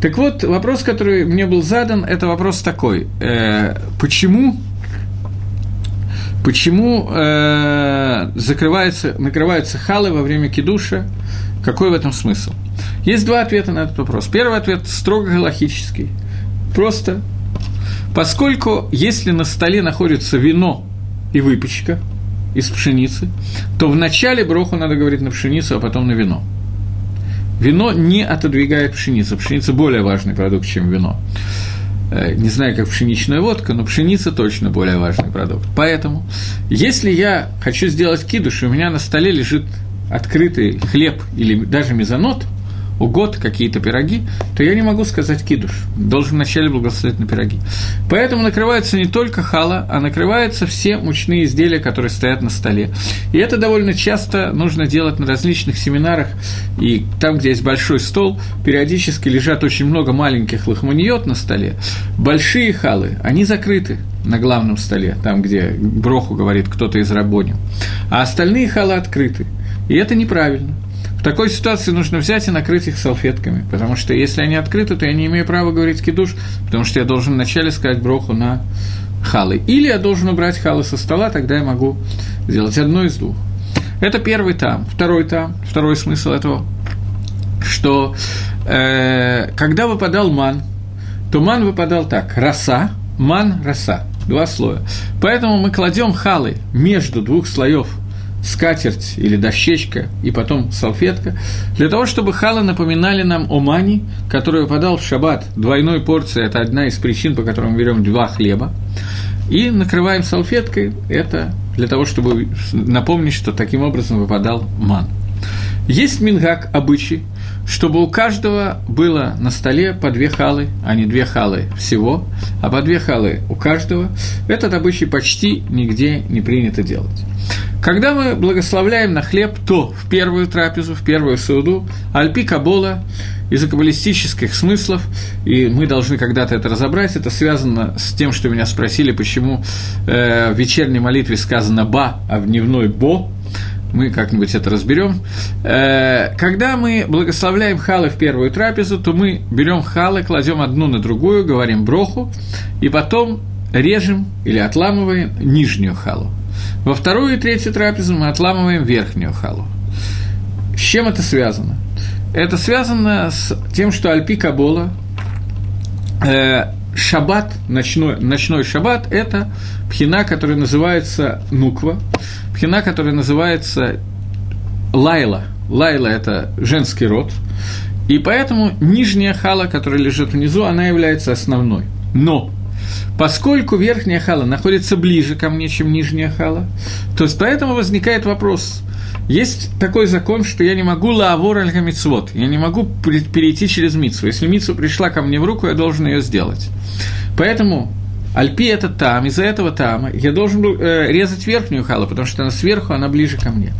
Так вот, вопрос, который мне был задан, это вопрос такой. Э, почему Почему э, закрывается, накрываются халы во время кидуша? Какой в этом смысл? Есть два ответа на этот вопрос. Первый ответ строго галахический. Просто поскольку если на столе находится вино и выпечка из пшеницы, то в начале броху надо говорить на пшеницу, а потом на вино. Вино не отодвигает пшеницу. Пшеница более важный продукт, чем вино. Э, не знаю, как пшеничная водка, но пшеница точно более важный продукт. Поэтому, если я хочу сделать кидуш, и у меня на столе лежит открытый хлеб или даже мезонот – угод, какие-то пироги, то я не могу сказать кидуш. Должен вначале благословить на пироги. Поэтому накрывается не только хала, а накрываются все мучные изделия, которые стоят на столе. И это довольно часто нужно делать на различных семинарах. И там, где есть большой стол, периодически лежат очень много маленьких лохманиот на столе. Большие халы, они закрыты на главном столе, там, где Броху говорит кто-то из рабоним. А остальные халы открыты. И это неправильно. В такой ситуации нужно взять и накрыть их салфетками, потому что если они открыты, то я не имею права говорить кидуш, потому что я должен вначале сказать броху на халы. Или я должен убрать халы со стола, тогда я могу сделать одно из двух. Это первый там. Второй там, второй смысл этого, что э, когда выпадал ман, то ман выпадал так, роса, ман, роса, два слоя. Поэтому мы кладем халы между двух слоев скатерть или дощечка и потом салфетка, для того, чтобы халы напоминали нам о мани, который выпадал в шаббат. Двойной порции, это одна из причин, по которым берем два хлеба, и накрываем салфеткой, это для того, чтобы напомнить, что таким образом выпадал ман. Есть мингак обычай, чтобы у каждого было на столе по две халы, а не две халы всего, а по две халы у каждого. Этот обычай почти нигде не принято делать. Когда мы благословляем на хлеб, то в первую трапезу, в первую суду, альпи кабола, из-за каббалистических смыслов, и мы должны когда-то это разобрать, это связано с тем, что меня спросили, почему э, в вечерней молитве сказано «ба», а в дневной «бо», мы как-нибудь это разберем. Э, когда мы благословляем халы в первую трапезу, то мы берем халы, кладем одну на другую, говорим броху, и потом режем или отламываем нижнюю халу. Во вторую и третью трапезу мы отламываем верхнюю халу. С чем это связано? Это связано с тем, что Альпи Кабола, э, шаббат, ночной, ночной шаббат – это пхина, которая называется нуква, пхина, которая называется лайла. Лайла – это женский род, и поэтому нижняя хала, которая лежит внизу, она является основной. Но Поскольку верхняя хала находится ближе ко мне, чем нижняя хала, то есть поэтому возникает вопрос. Есть такой закон, что я не могу лаавор аль я не могу перейти через мицу. Если мицу пришла ко мне в руку, я должен ее сделать. Поэтому Альпи это там, из-за этого там я должен э, резать верхнюю халу, потому что она сверху, она ближе ко мне.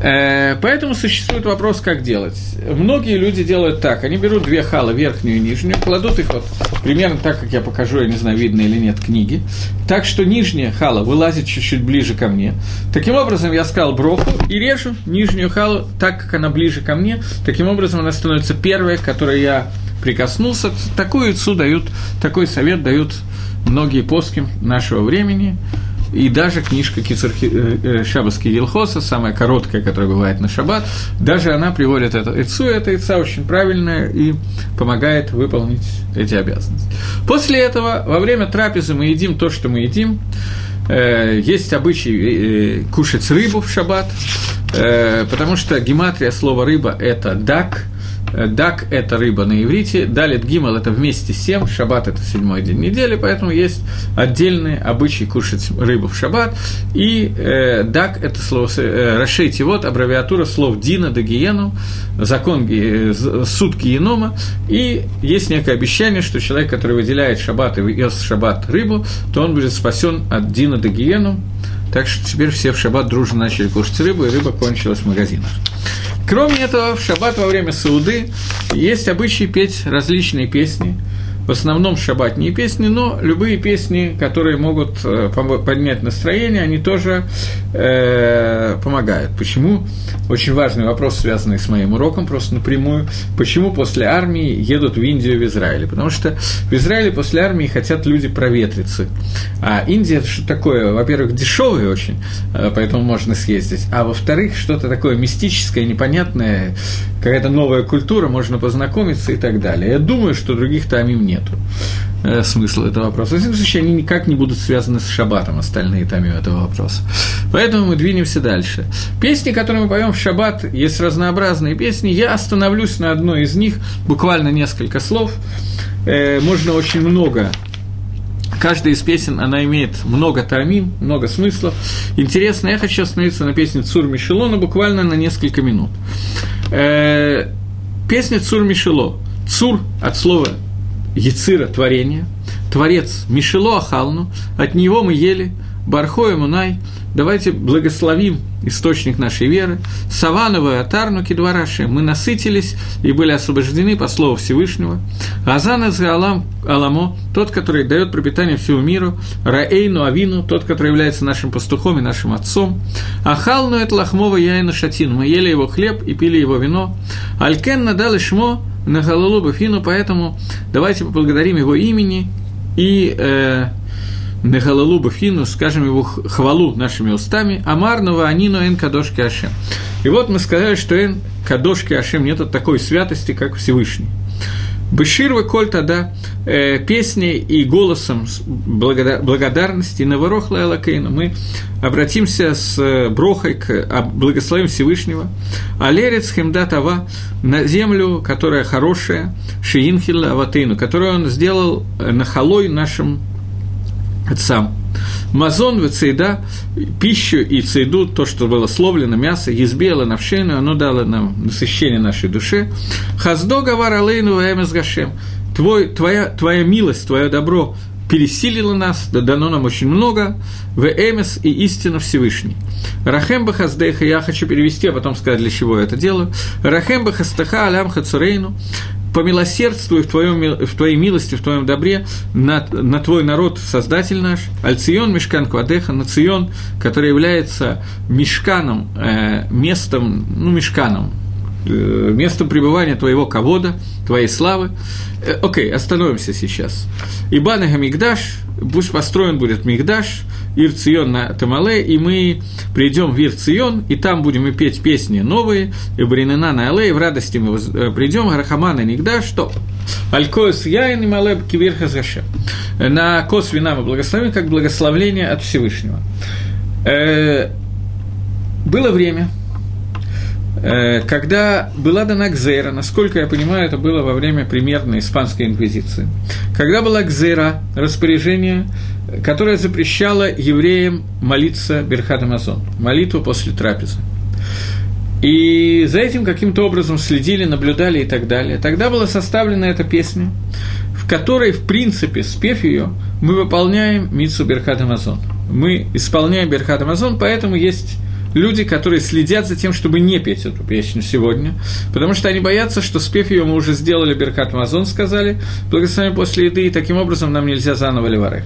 Э, поэтому существует вопрос, как делать. Многие люди делают так. Они берут две халы, верхнюю и нижнюю, кладут их вот примерно так, как я покажу, я не знаю, видно или нет книги. Так что нижняя хала вылазит чуть-чуть ближе ко мне. Таким образом, я сказал броху и режу нижнюю халу так, как она ближе ко мне. Таким образом, она становится первой, которой я прикоснулся. Такую яйцу дают, такой совет дают многие поски нашего времени. и даже книжка Кицур э, э, Шабаски Елхоса, самая короткая, которая бывает на шаббат, даже она приводит это Ицу, и эта Ица очень правильная и помогает выполнить эти обязанности. После этого, во время трапезы мы едим то, что мы едим, есть обычай кушать рыбу в шаббат, потому что гематрия слова «рыба» – это «дак», Э, Дак – это рыба на иврите, Далит Гимал – это вместе семь, Шаббат – это седьмой день недели, поэтому есть отдельный обычай кушать рыбу в Шаббат. И э, Дак – это слово э, расшейте вот аббревиатура слов Дина да Гиену, закон э, суд Гиенома. И есть некое обещание, что человек, который выделяет Шаббат и ест Шаббат рыбу, то он будет спасен от Дина да Гиену. Так что теперь все в шаббат дружно начали кушать рыбу, и рыба кончилась в магазинах. Кроме этого, в шаббат во время Сауды есть обычай петь различные песни – в основном шабатные песни, но любые песни, которые могут э, поднять настроение, они тоже э, помогают. Почему? Очень важный вопрос, связанный с моим уроком, просто напрямую. Почему после армии едут в Индию в Израиле? Потому что в Израиле после армии хотят люди проветриться. А Индия – это что такое? Во-первых, дешевое очень, э, поэтому можно съездить. А во-вторых, что-то такое мистическое, непонятное, какая-то новая культура, можно познакомиться и так далее. Я думаю, что других там им нету э, смысла этого вопроса. В всяком случае, они никак не будут связаны с шаббатом, остальные тами этого вопроса. Поэтому мы двинемся дальше. Песни, которые мы поем в шаббат, есть разнообразные песни. Я остановлюсь на одной из них, буквально несколько слов. Э, можно очень много Каждая из песен, она имеет много тамим, много смыслов. Интересно, я хочу остановиться на песне Цур Мишелона буквально на несколько минут. Э, песня Цур Мишело. Цур от слова Яцира – творение, Творец Мишело Ахалну, от него мы ели, Бархоя Мунай, давайте благословим источник нашей веры, Саванову и Атарну Кедвараши, мы насытились и были освобождены по слову Всевышнего, Азан из Алам, Аламо, тот, который дает пропитание всему миру, Раэйну Авину, тот, который является нашим пастухом и нашим отцом, Ахалну это лахмова яйна шатин, мы ели его хлеб и пили его вино, Алькен надал на Галалу Бафину, поэтому давайте поблагодарим его имени и э, Нехалалу Бафину, скажем его хвалу нашими устами, Амарнова Анину Эн Кадошки Ашем. И вот мы сказали, что Эн Кадошки Ашем нет такой святости, как Всевышний. Беширва Коль тогда э, песней и голосом благодар, благодарности на Ворохла Элакейну мы обратимся с э, брохой к а, благословим Всевышнего, Алерец Хемда Тава на землю, которая хорошая, Шиинхилла Аватейну, которую он сделал э, нахалой нашим отцам. Мазон вецейда, пищу и цейду, то, что было словлено, мясо, избело навшену, оно дало нам насыщение нашей душе. Хаздо гавар алейну ваэмес гашем. Твой, твоя, твоя милость, твое добро пересилило нас, дано нам очень много, в Эмес и истина Всевышний. Рахем Бахаздеха, я хочу перевести, а потом сказать, для чего я это делаю. Рахем Бахастаха Алям Хацурейну, помилосердствуй в, твоем, в твоей милости, в твоем добре на, на твой народ, Создатель наш, Альцион Мешкан Квадеха, Национ, который является мешканом, э, местом, ну, мешканом, местом пребывания твоего ковода, твоей славы. Э, окей, остановимся сейчас. Ибан Мигдаш, пусть построен будет Мигдаш, Ирцион на Тамале, и мы придем в Ирцион, и там будем и петь песни новые, и Бринена на Але, и в радости мы э, придем, Гарахамана Нигда, что Алькоес Яин и Малеб Киверха Заша. На кос вина мы благословим, как благословление от Всевышнего. Э, было время, э, когда была дана Гзейра, насколько я понимаю, это было во время примерной испанской инквизиции, когда была Гзейра, распоряжение которая запрещала евреям молиться Берхат Амазон, молитву после трапезы. И за этим каким-то образом следили, наблюдали и так далее. Тогда была составлена эта песня, в которой, в принципе, спев ее, мы выполняем Митсу Берхат Амазон. Мы исполняем Берхат Амазон, поэтому есть люди, которые следят за тем, чтобы не петь эту песню сегодня, потому что они боятся, что спев ее мы уже сделали Беркат Мазон, сказали, благословение после еды, и таким образом нам нельзя заново леварех.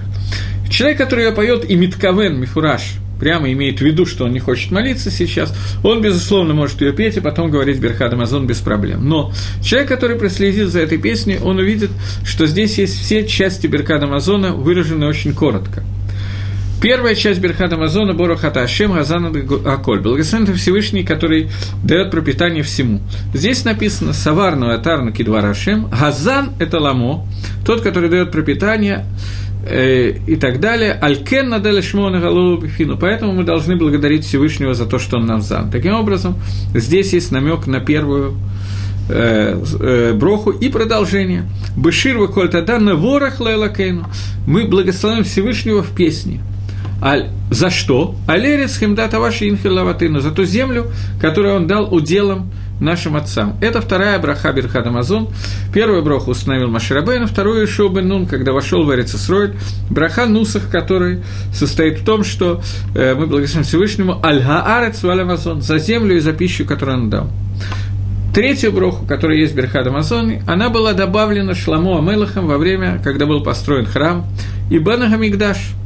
Человек, который ее поет и Митковен, Мифураж, прямо имеет в виду, что он не хочет молиться сейчас, он, безусловно, может ее петь и потом говорить Берхад Амазон без проблем. Но человек, который проследит за этой песней, он увидит, что здесь есть все части Беркада Амазона, выражены очень коротко. Первая часть Берхат Амазона Борохата Ашем Газан Аколь. Благословен Всевышний, который дает пропитание всему. Здесь написано Саварну Атарну Кидвар Ашем. Газан – это ламо, тот, который дает пропитание э, и так далее. Алькен наделя шмона фину. Поэтому мы должны благодарить Всевышнего за то, что он нам дан. Таким образом, здесь есть намек на первую э, э, броху и продолжение. Бешир вакольтада на ворах лайлакейну. Мы благословим Всевышнего в песне. А за что? Алерец химдата ваши инхилаватына, за ту землю, которую он дал уделом нашим отцам. Это вторая браха Берхад Амазон. Первую браху установил Маширабейн, вторую Ишуа бен Нун, когда вошел в Эрицесроид. Браха Нусах, который состоит в том, что э, мы благословим Всевышнему Аль-Гаарец за землю и за пищу, которую он дал. Третью броху, которая есть в Берхад Амазоне, она была добавлена Шламу Амелахом во время, когда был построен храм, и Банагамигдаш –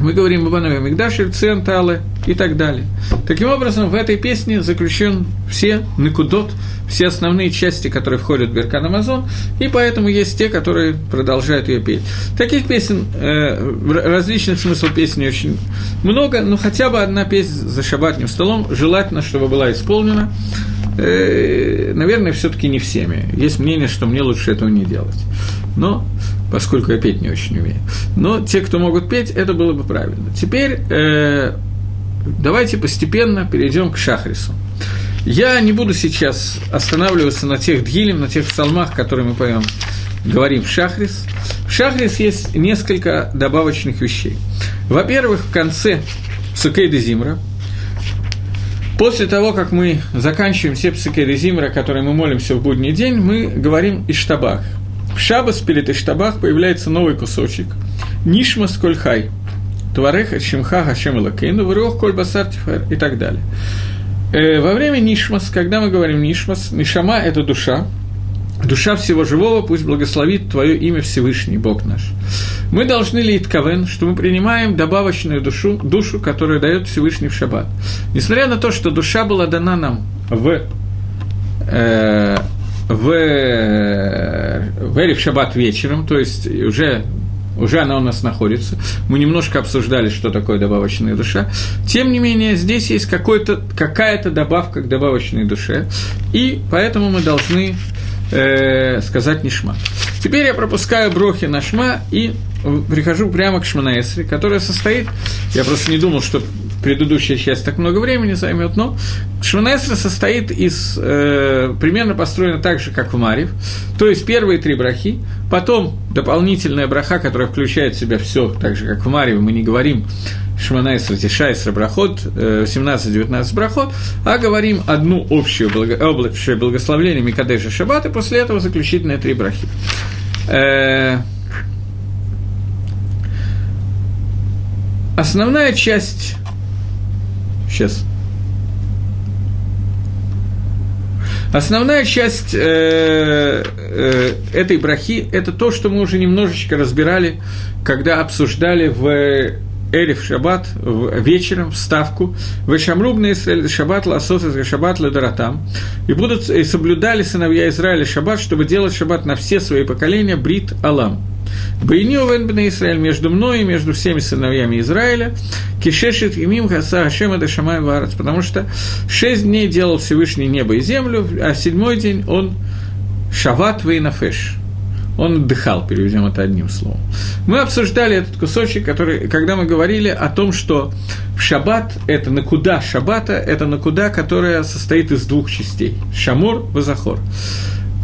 мы говорим об Анове Мигдаше, Центалы и так далее. Таким образом, в этой песне заключен все накудот, все основные части, которые входят в Беркан Амазон, и поэтому есть те, которые продолжают ее петь. Таких песен, э, различных смыслов песни очень много, но хотя бы одна песня за шабатным столом желательно, чтобы была исполнена. Э, наверное, все-таки не всеми. Есть мнение, что мне лучше этого не делать. Но поскольку я петь не очень умею. Но те, кто могут петь, это было бы правильно. Теперь э, давайте постепенно перейдем к Шахрису. Я не буду сейчас останавливаться на тех дгилем, на тех псалмах, которые мы поем, говорим в Шахрис. В Шахрис есть несколько добавочных вещей. Во-первых, в конце Сукейда Зимра, после того, как мы заканчиваем все Псукейда Зимра, которые мы молимся в будний день, мы говорим Иштабах – в Шабас перед Иштабах появляется новый кусочек. Нишмас Кольхай. Твареха Шимха Хашем Лакейну, Врух Коль Басар и так далее. Э, во время Нишмас, когда мы говорим Нишмас, Нишама – это душа, душа всего живого, пусть благословит Твое имя Всевышний, Бог наш. Мы должны лить кавен, что мы принимаем добавочную душу, душу, которую дает Всевышний в шаббат. Несмотря на то, что душа была дана нам в э, в, в Эриф Шаббат вечером, то есть уже уже она у нас находится. Мы немножко обсуждали, что такое добавочная душа. Тем не менее, здесь есть какая-то добавка к добавочной душе, и поэтому мы должны э, сказать нишма. Теперь я пропускаю брохи на шма и прихожу прямо к Шманаэсре, которая состоит, я просто не думал, что предыдущая часть так много времени займет, но Шманесра состоит из, э, примерно построена так же, как в Марив, то есть первые три брахи, потом дополнительная браха, которая включает в себя все, так же, как в Марив, мы не говорим Шманайсра, Тишайсра, Брахот, 17-19 брахот, а говорим одну общую благо, общее благословление Микадежа Шаббат, после этого заключительные три брахи. Э, основная часть Сейчас. Основная часть э, э, этой брахи – это то, что мы уже немножечко разбирали, когда обсуждали в Эриф Шаббат вечером, вставку, «Вешамруб на Исраэль Шаббат ласос из Шаббат ладаратам» и будут и соблюдали сыновья Израиля Шаббат, чтобы делать Шаббат на все свои поколения Брит Алам. Бейню вен Израиль между мной и между всеми сыновьями Израиля, кишешит имим хаса Хашема дашамай варец, потому что шесть дней делал Всевышний небо и землю, а седьмой день он шават вейнафеш, он отдыхал, переведем это одним словом. Мы обсуждали этот кусочек, который, когда мы говорили о том, что шаббат – это накуда шаббата, это накуда, которая состоит из двух частей – шамор и захор.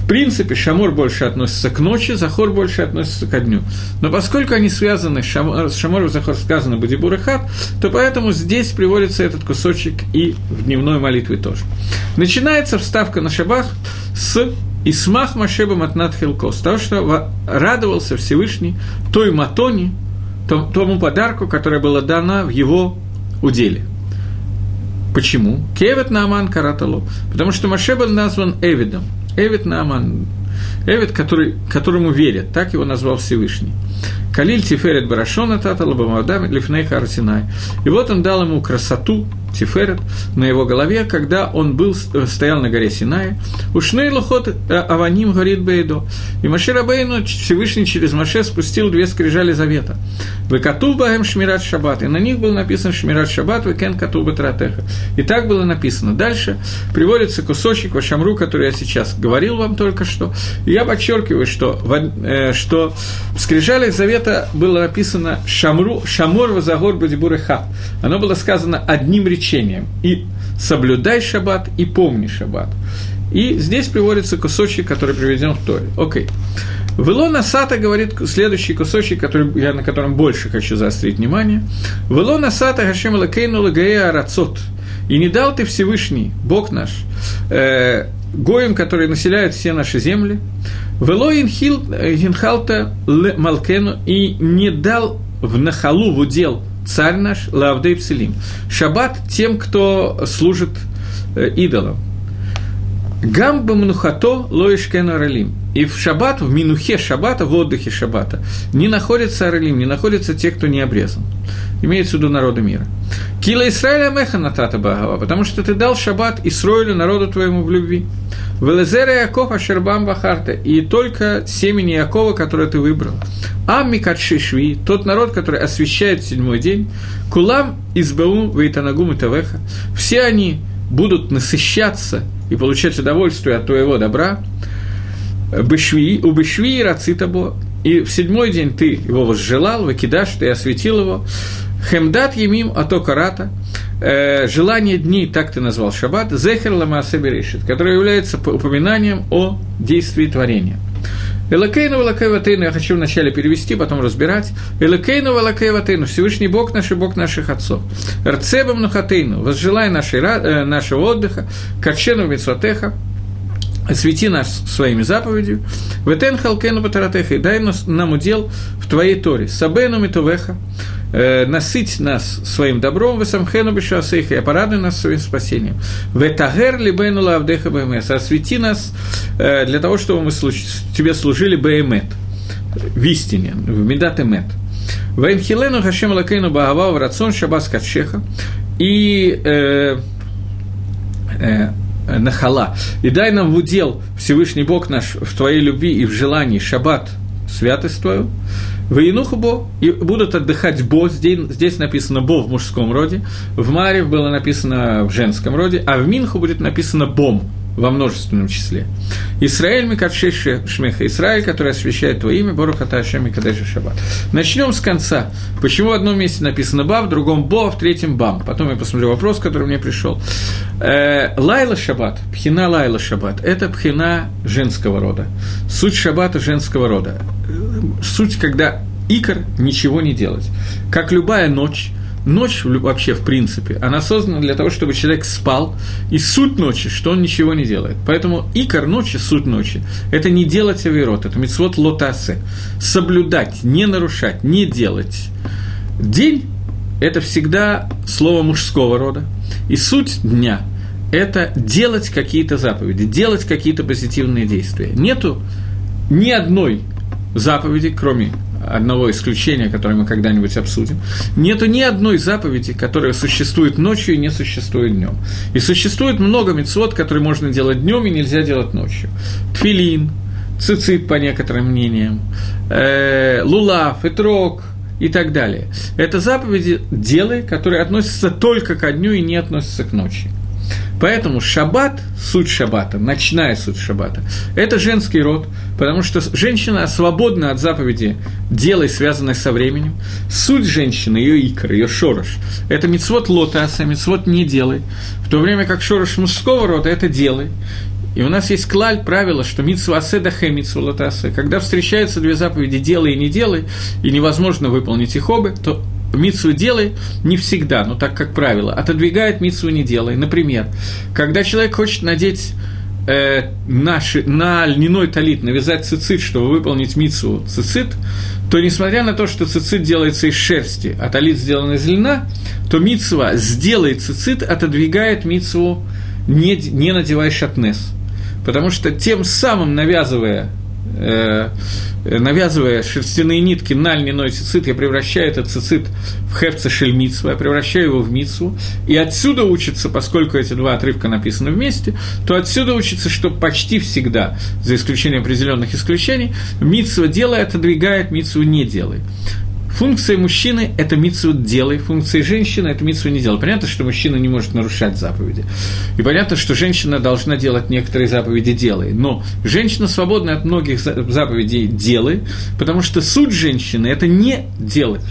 В принципе, Шамор больше относится к ночи, Захор больше относится ко дню. Но поскольку они связаны, Шамор, с и Захор сказано Бадибур и Хат, то поэтому здесь приводится этот кусочек и в дневной молитве тоже. Начинается вставка на Шабах с Исмах Машеба Матнат Хилко, с того, что радовался Всевышний той Матоне, тому подарку, которое было дано в его уделе. Почему? Кевет Нааман Каратало. Потому что Маше был назван Эвидом – Эвид Нааман, Эвид, который, которому верят, так его назвал Всевышний. Калиль Тиферет Барашона Тата Лабамадам Лифнейха Арсинай. И вот он дал ему красоту Тиферет, на его голове, когда он был, стоял на горе Синае. Ушней лохот э, аваним горит бейдо. И Маше Рабейну Всевышний через Маше спустил две скрижали завета. Выкату багем шмират шаббат. И на них был написан шмират шаббат, векен кату батратеха. И так было написано. Дальше приводится кусочек Вашамру, который я сейчас говорил вам только что. И я подчеркиваю, что, э, что в скрижалях завета было написано Шамру, Шамор Вазагор Бадибуреха. Оно было сказано одним речением. И соблюдай шаббат, и помни шаббат. И здесь приводится кусочек, который приведен в Торе. Окей. Велона Сата говорит следующий кусочек, который, я на котором больше хочу заострить внимание. Велона Сата Хашем Лакейну Лагея Арацот. И не дал ты Всевышний, Бог наш, э, Гоем, которые населяют все наши земли, Вело Инхалта Малкену, и не дал в Нахалу, в удел царь наш, Лавдей Пселим. Шаббат тем, кто служит э, идолам. Гамба мнухато лоишкен аралим. И в шаббат, в минухе шаббата, в отдыхе шаббата, не находится аралим, не находятся те, кто не обрезан. Имеется в виду народы мира. Кила Исраиля меха натата багава, потому что ты дал шаббат Исроилю, народу твоему в любви. Велезера Якова Шербам Бахарта, и только семени Якова, которое ты выбрал. Амми Катшишви, тот народ, который освещает седьмой день, Кулам Избаум Вейтанагум и все они будут насыщаться и получать удовольствие от твоего добра, Бешви, у Бешви и Рацитабо, и в седьмой день ты его возжелал, выкидаш, ты осветил его, Хемдат Емим Ато Карата, э, желание дней, так ты назвал Шаббат, Зехер Ламаасе Берешит, который является упоминанием о действии творения. Элакейну Валакейватейну, я хочу вначале перевести, потом разбирать. Элакейну Валакейватейну, Всевышний Бог наш и Бог наших отцов. Рцебам Нухатейну, возжелай нашей, э, нашего отдыха, Качену Митсватеха, освети нас своими заповедью, Ветен Халкену Батаратеха, и дай нам удел в Твоей Торе, Сабену Митувеха, э, насыть нас своим добром, Весамхену Бешасейха, и порадуй нас своим спасением. Ветагер либену лавдеха БМС, освети нас э, для того, чтобы мы тебе служили БМЭТ, в истине, в Медат Эмет. Ваимхилену Хашем Лакейну Багава в рацион Шабас Кавшеха, и э, э, нахала. И дай нам в удел Всевышний Бог наш в Твоей любви и в желании шаббат, святость Твою, Военуху Бо, и будут отдыхать Бо, здесь, здесь написано Бо в мужском роде, в Маре было написано в женском роде, а в Минху будет написано Бом, во множественном числе. Исраэль Микавшей Шмеха, Израиль, который освящает Твое имя, Борухата Ашем Микадеша Шаббат. Начнем с конца. Почему в одном месте написано Ба, в другом Бо, в третьем Бам? Потом я посмотрю вопрос, который мне пришел. Э, Лайла Шаббат, Пхина Лайла Шаббат, это Пхина женского рода. Суть Шаббата женского рода. Суть, когда Икор ничего не делать. Как любая ночь, ночь вообще, в принципе, она создана для того, чтобы человек спал, и суть ночи, что он ничего не делает. Поэтому икор ночи, суть ночи, это не делать авирот, это митцвот лотасы, соблюдать, не нарушать, не делать. День – это всегда слово мужского рода, и суть дня – это делать какие-то заповеди, делать какие-то позитивные действия. Нету ни одной заповеди, кроме одного исключения, которое мы когда-нибудь обсудим, нету ни одной заповеди, которая существует ночью и не существует днем. И существует много мецвод, которые можно делать днем и нельзя делать ночью. Тфилин, цицит, по некоторым мнениям, э, лулав, этрог и так далее. Это заповеди делай, которые относятся только ко дню и не относятся к ночи. Поэтому шаббат, суть шаббата, ночная суть шаббата, это женский род, потому что женщина свободна от заповеди «делай, связанной со временем». Суть женщины, ее икр, ее шорош, это мицвод лотаса, мицвод не делай, в то время как шорош мужского рода – это делай. И у нас есть клаль, правило, что митсва аседа хэ митсва латасе. Когда встречаются две заповеди «делай» и «не делай», и невозможно выполнить их оба, то Митсу делай не всегда, но так как правило, отодвигает митсу не делай. Например, когда человек хочет надеть э, наши, на льняной талит, навязать цицит, чтобы выполнить митсу цицит, то несмотря на то, что цицит делается из шерсти, а талит сделан из льна, то митсва «сделай цицит» отодвигает митсву «не, не надевай шатнес». Потому что тем самым навязывая навязывая шерстяные нитки на льняной цицит, я превращаю этот цицит в хепца шельмицу, я превращаю его в мицу, и отсюда учится, поскольку эти два отрывка написаны вместе, то отсюда учится, что почти всегда, за исключением определенных исключений, митсва делай отодвигает, митсву не делай. Функция мужчины – это митсу делай, функция женщины – это митсу не делай. Понятно, что мужчина не может нарушать заповеди. И понятно, что женщина должна делать некоторые заповеди делай. Но женщина свободна от многих заповедей делай, потому что суть женщины – это не делать.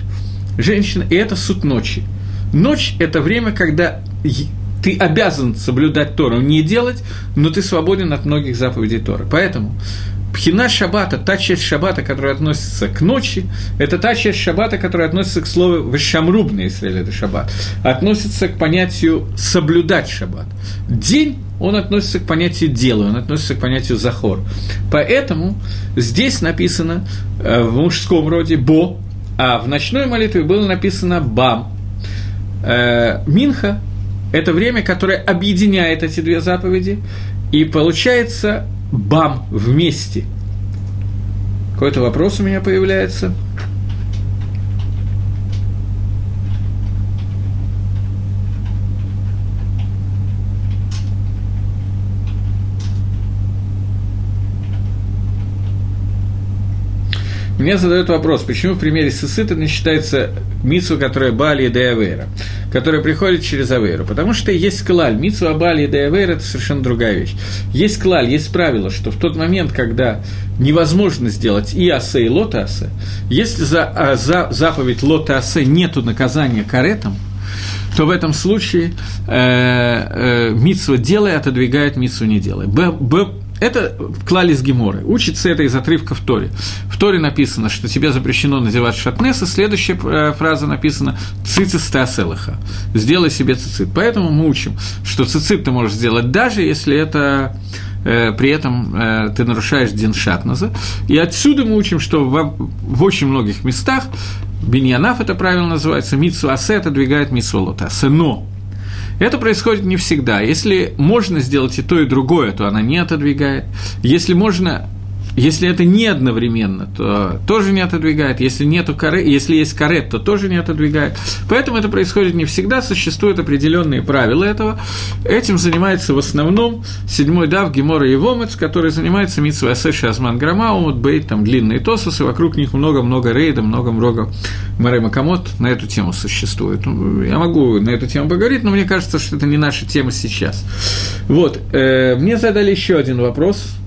Женщина – и это суть ночи. Ночь – это время, когда ты обязан соблюдать Тору, не делать, но ты свободен от многих заповедей Торы. Поэтому Пхина шабата, та часть шабата, которая относится к ночи, это та часть шабата, которая относится к слову «вешамрубный», если это шаббат, относится к понятию «соблюдать шаббат». День, он относится к понятию «делаю», он относится к понятию «захор». Поэтому здесь написано э, в мужском роде «бо», а в ночной молитве было написано «бам». Э, Минха – это время, которое объединяет эти две заповеди, и получается бам вместе. Какой-то вопрос у меня появляется. Мне задают вопрос, почему в примере Сысыта не считается митсу, которая Бали и Деавейра, которая приходит через Авейру? Потому что есть клаль, митсу Бали и Деавейра – это совершенно другая вещь. Есть клаль, есть правило, что в тот момент, когда невозможно сделать и асе, и лота асе, если за, а, за заповедь лота асе нету наказания каретом, то в этом случае э, э, митсва делай, отодвигает митсву не делай. Б, Б, это клалис Геморы. Учится это из отрывка в Торе. В Торе написано, что тебе запрещено надевать шатнеса. Следующая э, фраза написана «цицис таселаха». Сделай себе цицит. Поэтому мы учим, что цицит ты можешь сделать даже, если это э, при этом э, ты нарушаешь Дин Шатназа. И отсюда мы учим, что в, очень многих местах Беньянаф это правильно называется, Митсу Асе отодвигает Митсу Лотасе. Но это происходит не всегда. Если можно сделать и то, и другое, то она не отодвигает. Если можно если это не одновременно, то тоже не отодвигает. Если, нету каре, если есть карет, то тоже не отодвигает. Поэтому это происходит не всегда, существуют определенные правила этого. Этим занимается в основном седьмой дав Гемора и Вомец, который занимается Митсва Асеши Азман Грамаумут, Бейт, там длинные тосусы, вокруг них много-много рейда, много-много Марей Макамот на эту тему существует. Я могу на эту тему поговорить, но мне кажется, что это не наша тема сейчас. Вот, э, мне задали еще один вопрос –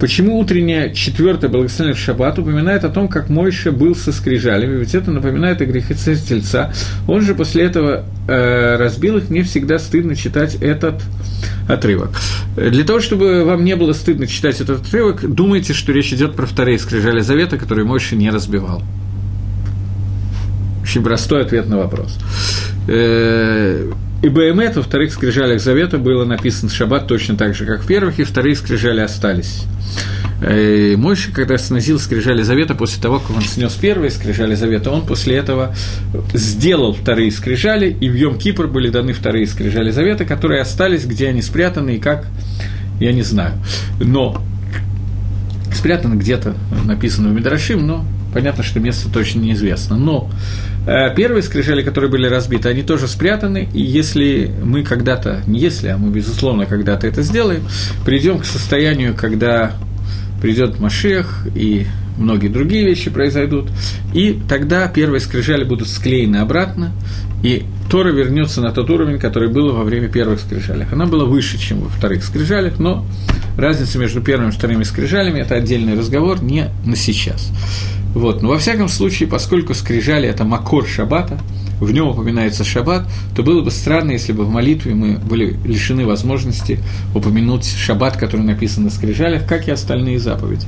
Почему утренняя четвертая благословенная шаббат упоминает о том, как Мойша был со скрижалями, ведь это напоминает о грехе тельца. Он же после этого э, разбил их, мне всегда стыдно читать этот отрывок. Для того, чтобы вам не было стыдно читать этот отрывок, думайте, что речь идет про вторые скрижали завета, которые Мойша не разбивал. Очень простой ответ на вопрос. Э, и Баэмет во вторых скрижалях Завета было написано Шаббат точно так же, как в первых, и вторые скрижали остались. И э, Мойша, когда сносил скрижали Завета, после того, как он снес первые скрижали Завета, он после этого сделал вторые скрижали, и в Йом Кипр были даны вторые скрижали Завета, которые остались, где они спрятаны и как, я не знаю. Но спрятаны где-то, написано в Мидрашим, но понятно, что место точно неизвестно. Но первые скрижали, которые были разбиты, они тоже спрятаны, и если мы когда-то, не если, а мы, безусловно, когда-то это сделаем, придем к состоянию, когда придет Машех и многие другие вещи произойдут, и тогда первые скрижали будут склеены обратно, и Тора вернется на тот уровень, который был во время первых скрижалях. Она была выше, чем во вторых скрижалях, но разница между первыми и вторыми скрижалями – это отдельный разговор, не на сейчас. Вот. Но во всяком случае, поскольку скрижали – это макор шаббата, в нем упоминается шаббат, то было бы странно, если бы в молитве мы были лишены возможности упомянуть шаббат, который написан на скрижалях, как и остальные заповеди.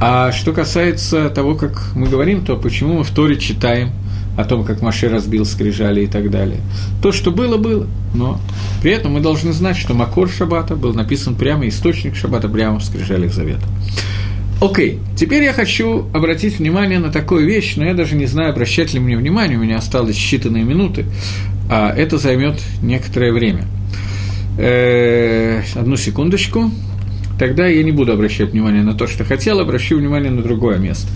А что касается того, как мы говорим, то почему мы в Торе читаем о том, как Маше разбил скрижали и так далее. То, что было, было. Но при этом мы должны знать, что Макор Шаббата был написан прямо, источник Шаббата прямо в скрижалях Завета. Окей, теперь я хочу обратить внимание на такую вещь, но я даже не знаю, обращать ли мне внимание, у меня осталось считанные минуты, а это займет некоторое время. Э, одну секундочку. тогда я не буду обращать внимание на то, что хотел, обращу внимание на другое место.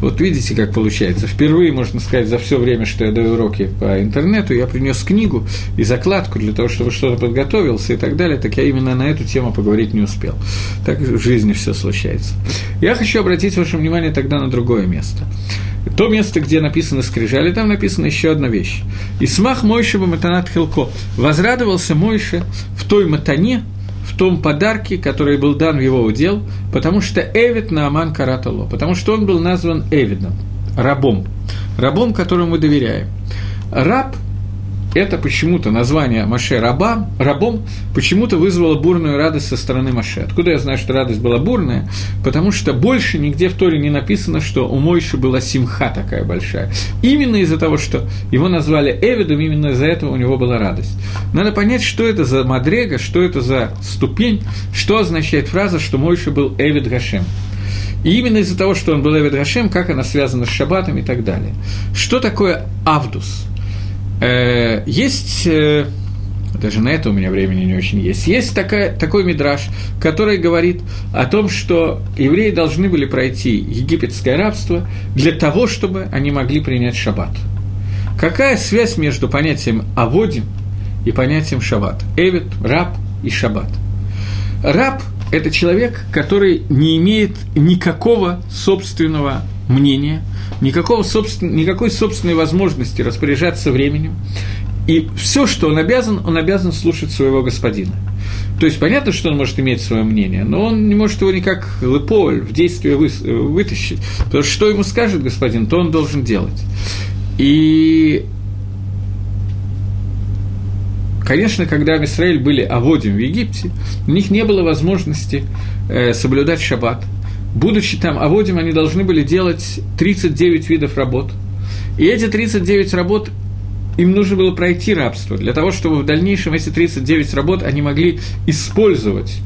Вот видите, как получается. Впервые, можно сказать, за все время, что я даю уроки по интернету, я принес книгу и закладку для того, чтобы что-то подготовился и так далее, так я именно на эту тему поговорить не успел. Так в жизни все случается. Я хочу обратить ваше внимание тогда на другое место. То место, где написано «скрижали», там написана еще одна вещь. «Исмах Мойша Матанат Хилко» возрадовался Мойша в той матане, в том подарке, который был дан в его удел, потому что Эвид Нааман Каратало, потому что он был назван Эвидом, рабом, рабом, которому мы доверяем. Раб это почему-то название Маше рабам, рабом почему-то вызвало бурную радость со стороны Маше. Откуда я знаю, что радость была бурная? Потому что больше нигде в Торе не написано, что у Мойши была симха такая большая. Именно из-за того, что его назвали Эвидом, именно из-за этого у него была радость. Надо понять, что это за мадрега, что это за ступень, что означает фраза, что Мойши был Эвид Гашем. И именно из-за того, что он был Эвид Гашем, как она связана с шаббатом и так далее. Что такое Авдус? Э, есть, э, даже на это у меня времени не очень есть, есть такая, такой мидраж, который говорит о том, что евреи должны были пройти египетское рабство для того, чтобы они могли принять шаббат. Какая связь между понятием «аводим» и понятием «шаббат»? Эвид, раб и шаббат. Раб – это человек, который не имеет никакого собственного мнения, никакого собствен... никакой собственной возможности распоряжаться временем. И все, что он обязан, он обязан слушать своего господина. То есть понятно, что он может иметь свое мнение, но он не может его никак лыполь в действие вы... вытащить. Потому что что ему скажет господин, то он должен делать. И Конечно, когда Израиль были аводим в Египте, у них не было возможности э, соблюдать шаббат – будучи там аводим, они должны были делать 39 видов работ. И эти 39 работ им нужно было пройти рабство, для того, чтобы в дальнейшем эти 39 работ они могли использовать,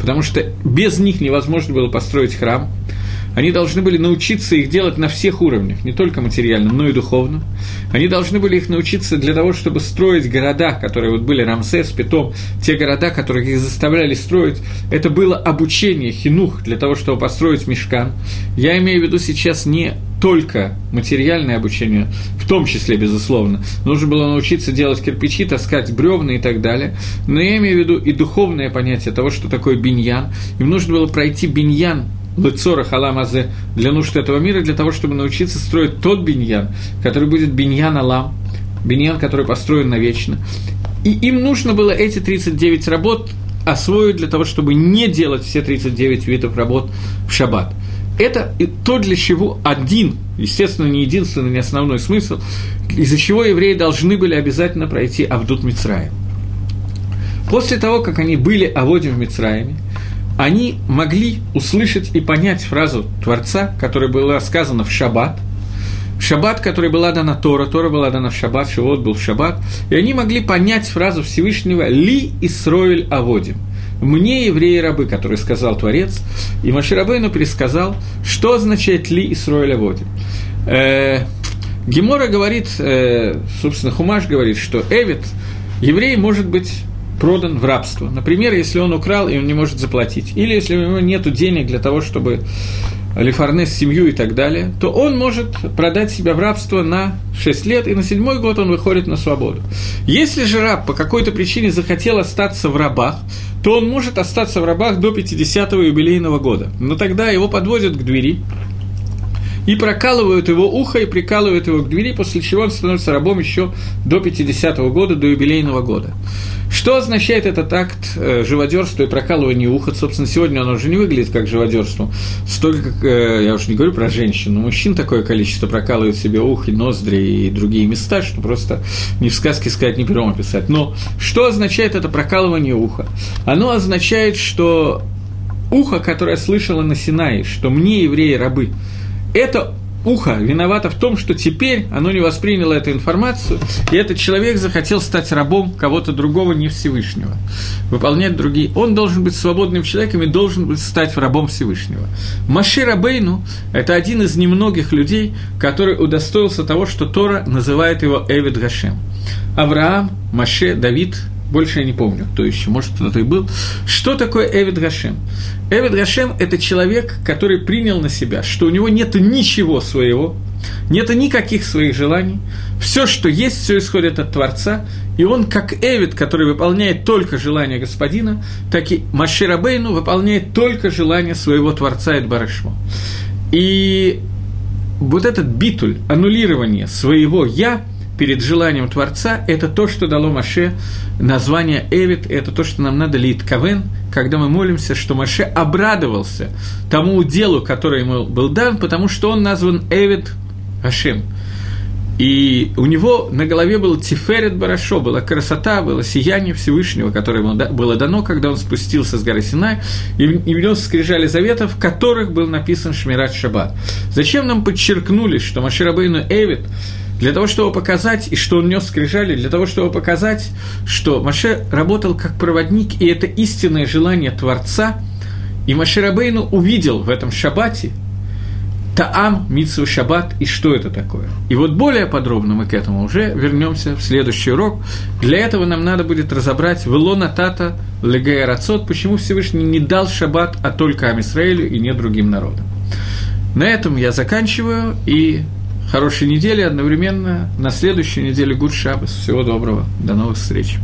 потому что без них невозможно было построить храм, они должны были научиться их делать на всех уровнях, не только материальном, но и духовном. Они должны были их научиться для того, чтобы строить города, которые вот были Рамсес, Питом, те города, которых их заставляли строить. Это было обучение, хинух, для того, чтобы построить мешкан. Я имею в виду сейчас не только материальное обучение, в том числе, безусловно. Нужно было научиться делать кирпичи, таскать бревна и так далее. Но я имею в виду и духовное понятие того, что такое биньян. Им нужно было пройти биньян Лыцора Халамазе для нужд этого мира, для того, чтобы научиться строить тот биньян, который будет биньян Алам, биньян, который построен навечно. И им нужно было эти 39 работ освоить для того, чтобы не делать все 39 видов работ в шаббат. Это то, для чего один, естественно, не единственный, не основной смысл, из-за чего евреи должны были обязательно пройти Авдут Мицраем. После того, как они были Аводим в Мицраиме, они могли услышать и понять фразу Творца, которая была сказана в Шаббат, в Шаббат, который была дана Тора, Тора была дана в Шаббат, Шивот был в Шаббат, и они могли понять фразу Всевышнего «Ли Исроэль Аводим» «Мне, евреи рабы», который сказал Творец, и Маширабейну пересказал, что означает «Ли Исроэль Аводим». Э, Гемора говорит, э, собственно, Хумаш говорит, что Эвид, еврей может быть продан в рабство. Например, если он украл, и он не может заплатить. Или если у него нет денег для того, чтобы Лефарнес семью и так далее, то он может продать себя в рабство на 6 лет, и на седьмой год он выходит на свободу. Если же раб по какой-то причине захотел остаться в рабах, то он может остаться в рабах до 50-го юбилейного года. Но тогда его подводят к двери, и прокалывают его ухо, и прикалывают его к двери, после чего он становится рабом еще до 50-го года, до юбилейного года. Что означает этот акт э, живодерства и прокалывания уха? Собственно, сегодня он уже не выглядит как живодерство. Столько, э, я уж не говорю про женщин, но мужчин такое количество прокалывают себе ухо, ноздри и другие места, что просто ни в сказке сказать, ни пером описать. Но что означает это прокалывание уха? Оно означает, что ухо, которое слышало на Синае, что мне, евреи, рабы, это ухо виновато в том, что теперь оно не восприняло эту информацию, и этот человек захотел стать рабом кого-то другого, не Всевышнего, выполнять другие. Он должен быть свободным человеком и должен быть стать рабом Всевышнего. Маши Рабейну – это один из немногих людей, который удостоился того, что Тора называет его Эвид Гашем. Авраам, Маше, Давид больше я не помню, кто еще, может, кто-то и был. Что такое Эвид Гашем? Эвид Гашем – это человек, который принял на себя, что у него нет ничего своего, нет никаких своих желаний, все, что есть, все исходит от Творца, и он, как Эвид, который выполняет только желание Господина, так и Маширабейну выполняет только желание своего Творца Эдбарашмо. И вот этот битуль, аннулирование своего «я» перед желанием Творца, это то, что дало Маше название Эвид, это то, что нам надо лит кавен, когда мы молимся, что Маше обрадовался тому делу, которое ему был дан, потому что он назван Эвид Ашем. И у него на голове был Тиферет Барашо, была красота, было сияние Всевышнего, которое ему было дано, когда он спустился с горы Синай, и внес скрижали завета, в которых был написан Шмират Шаббат. Зачем нам подчеркнули, что Маширабейну Эвид для того, чтобы показать, и что он нес скрижали, для того, чтобы показать, что Маше работал как проводник, и это истинное желание Творца, и Маше Рабейну увидел в этом шаббате – Таам, Митсу, Шаббат и что это такое. И вот более подробно мы к этому уже вернемся в следующий урок. Для этого нам надо будет разобрать Велона Тата, Легея Рацот, почему Всевышний не дал Шаббат, а только Амисраилю и не другим народам. На этом я заканчиваю, и хорошей недели одновременно на следующей неделе Гуд Шаббас. Всего доброго, до новых встреч.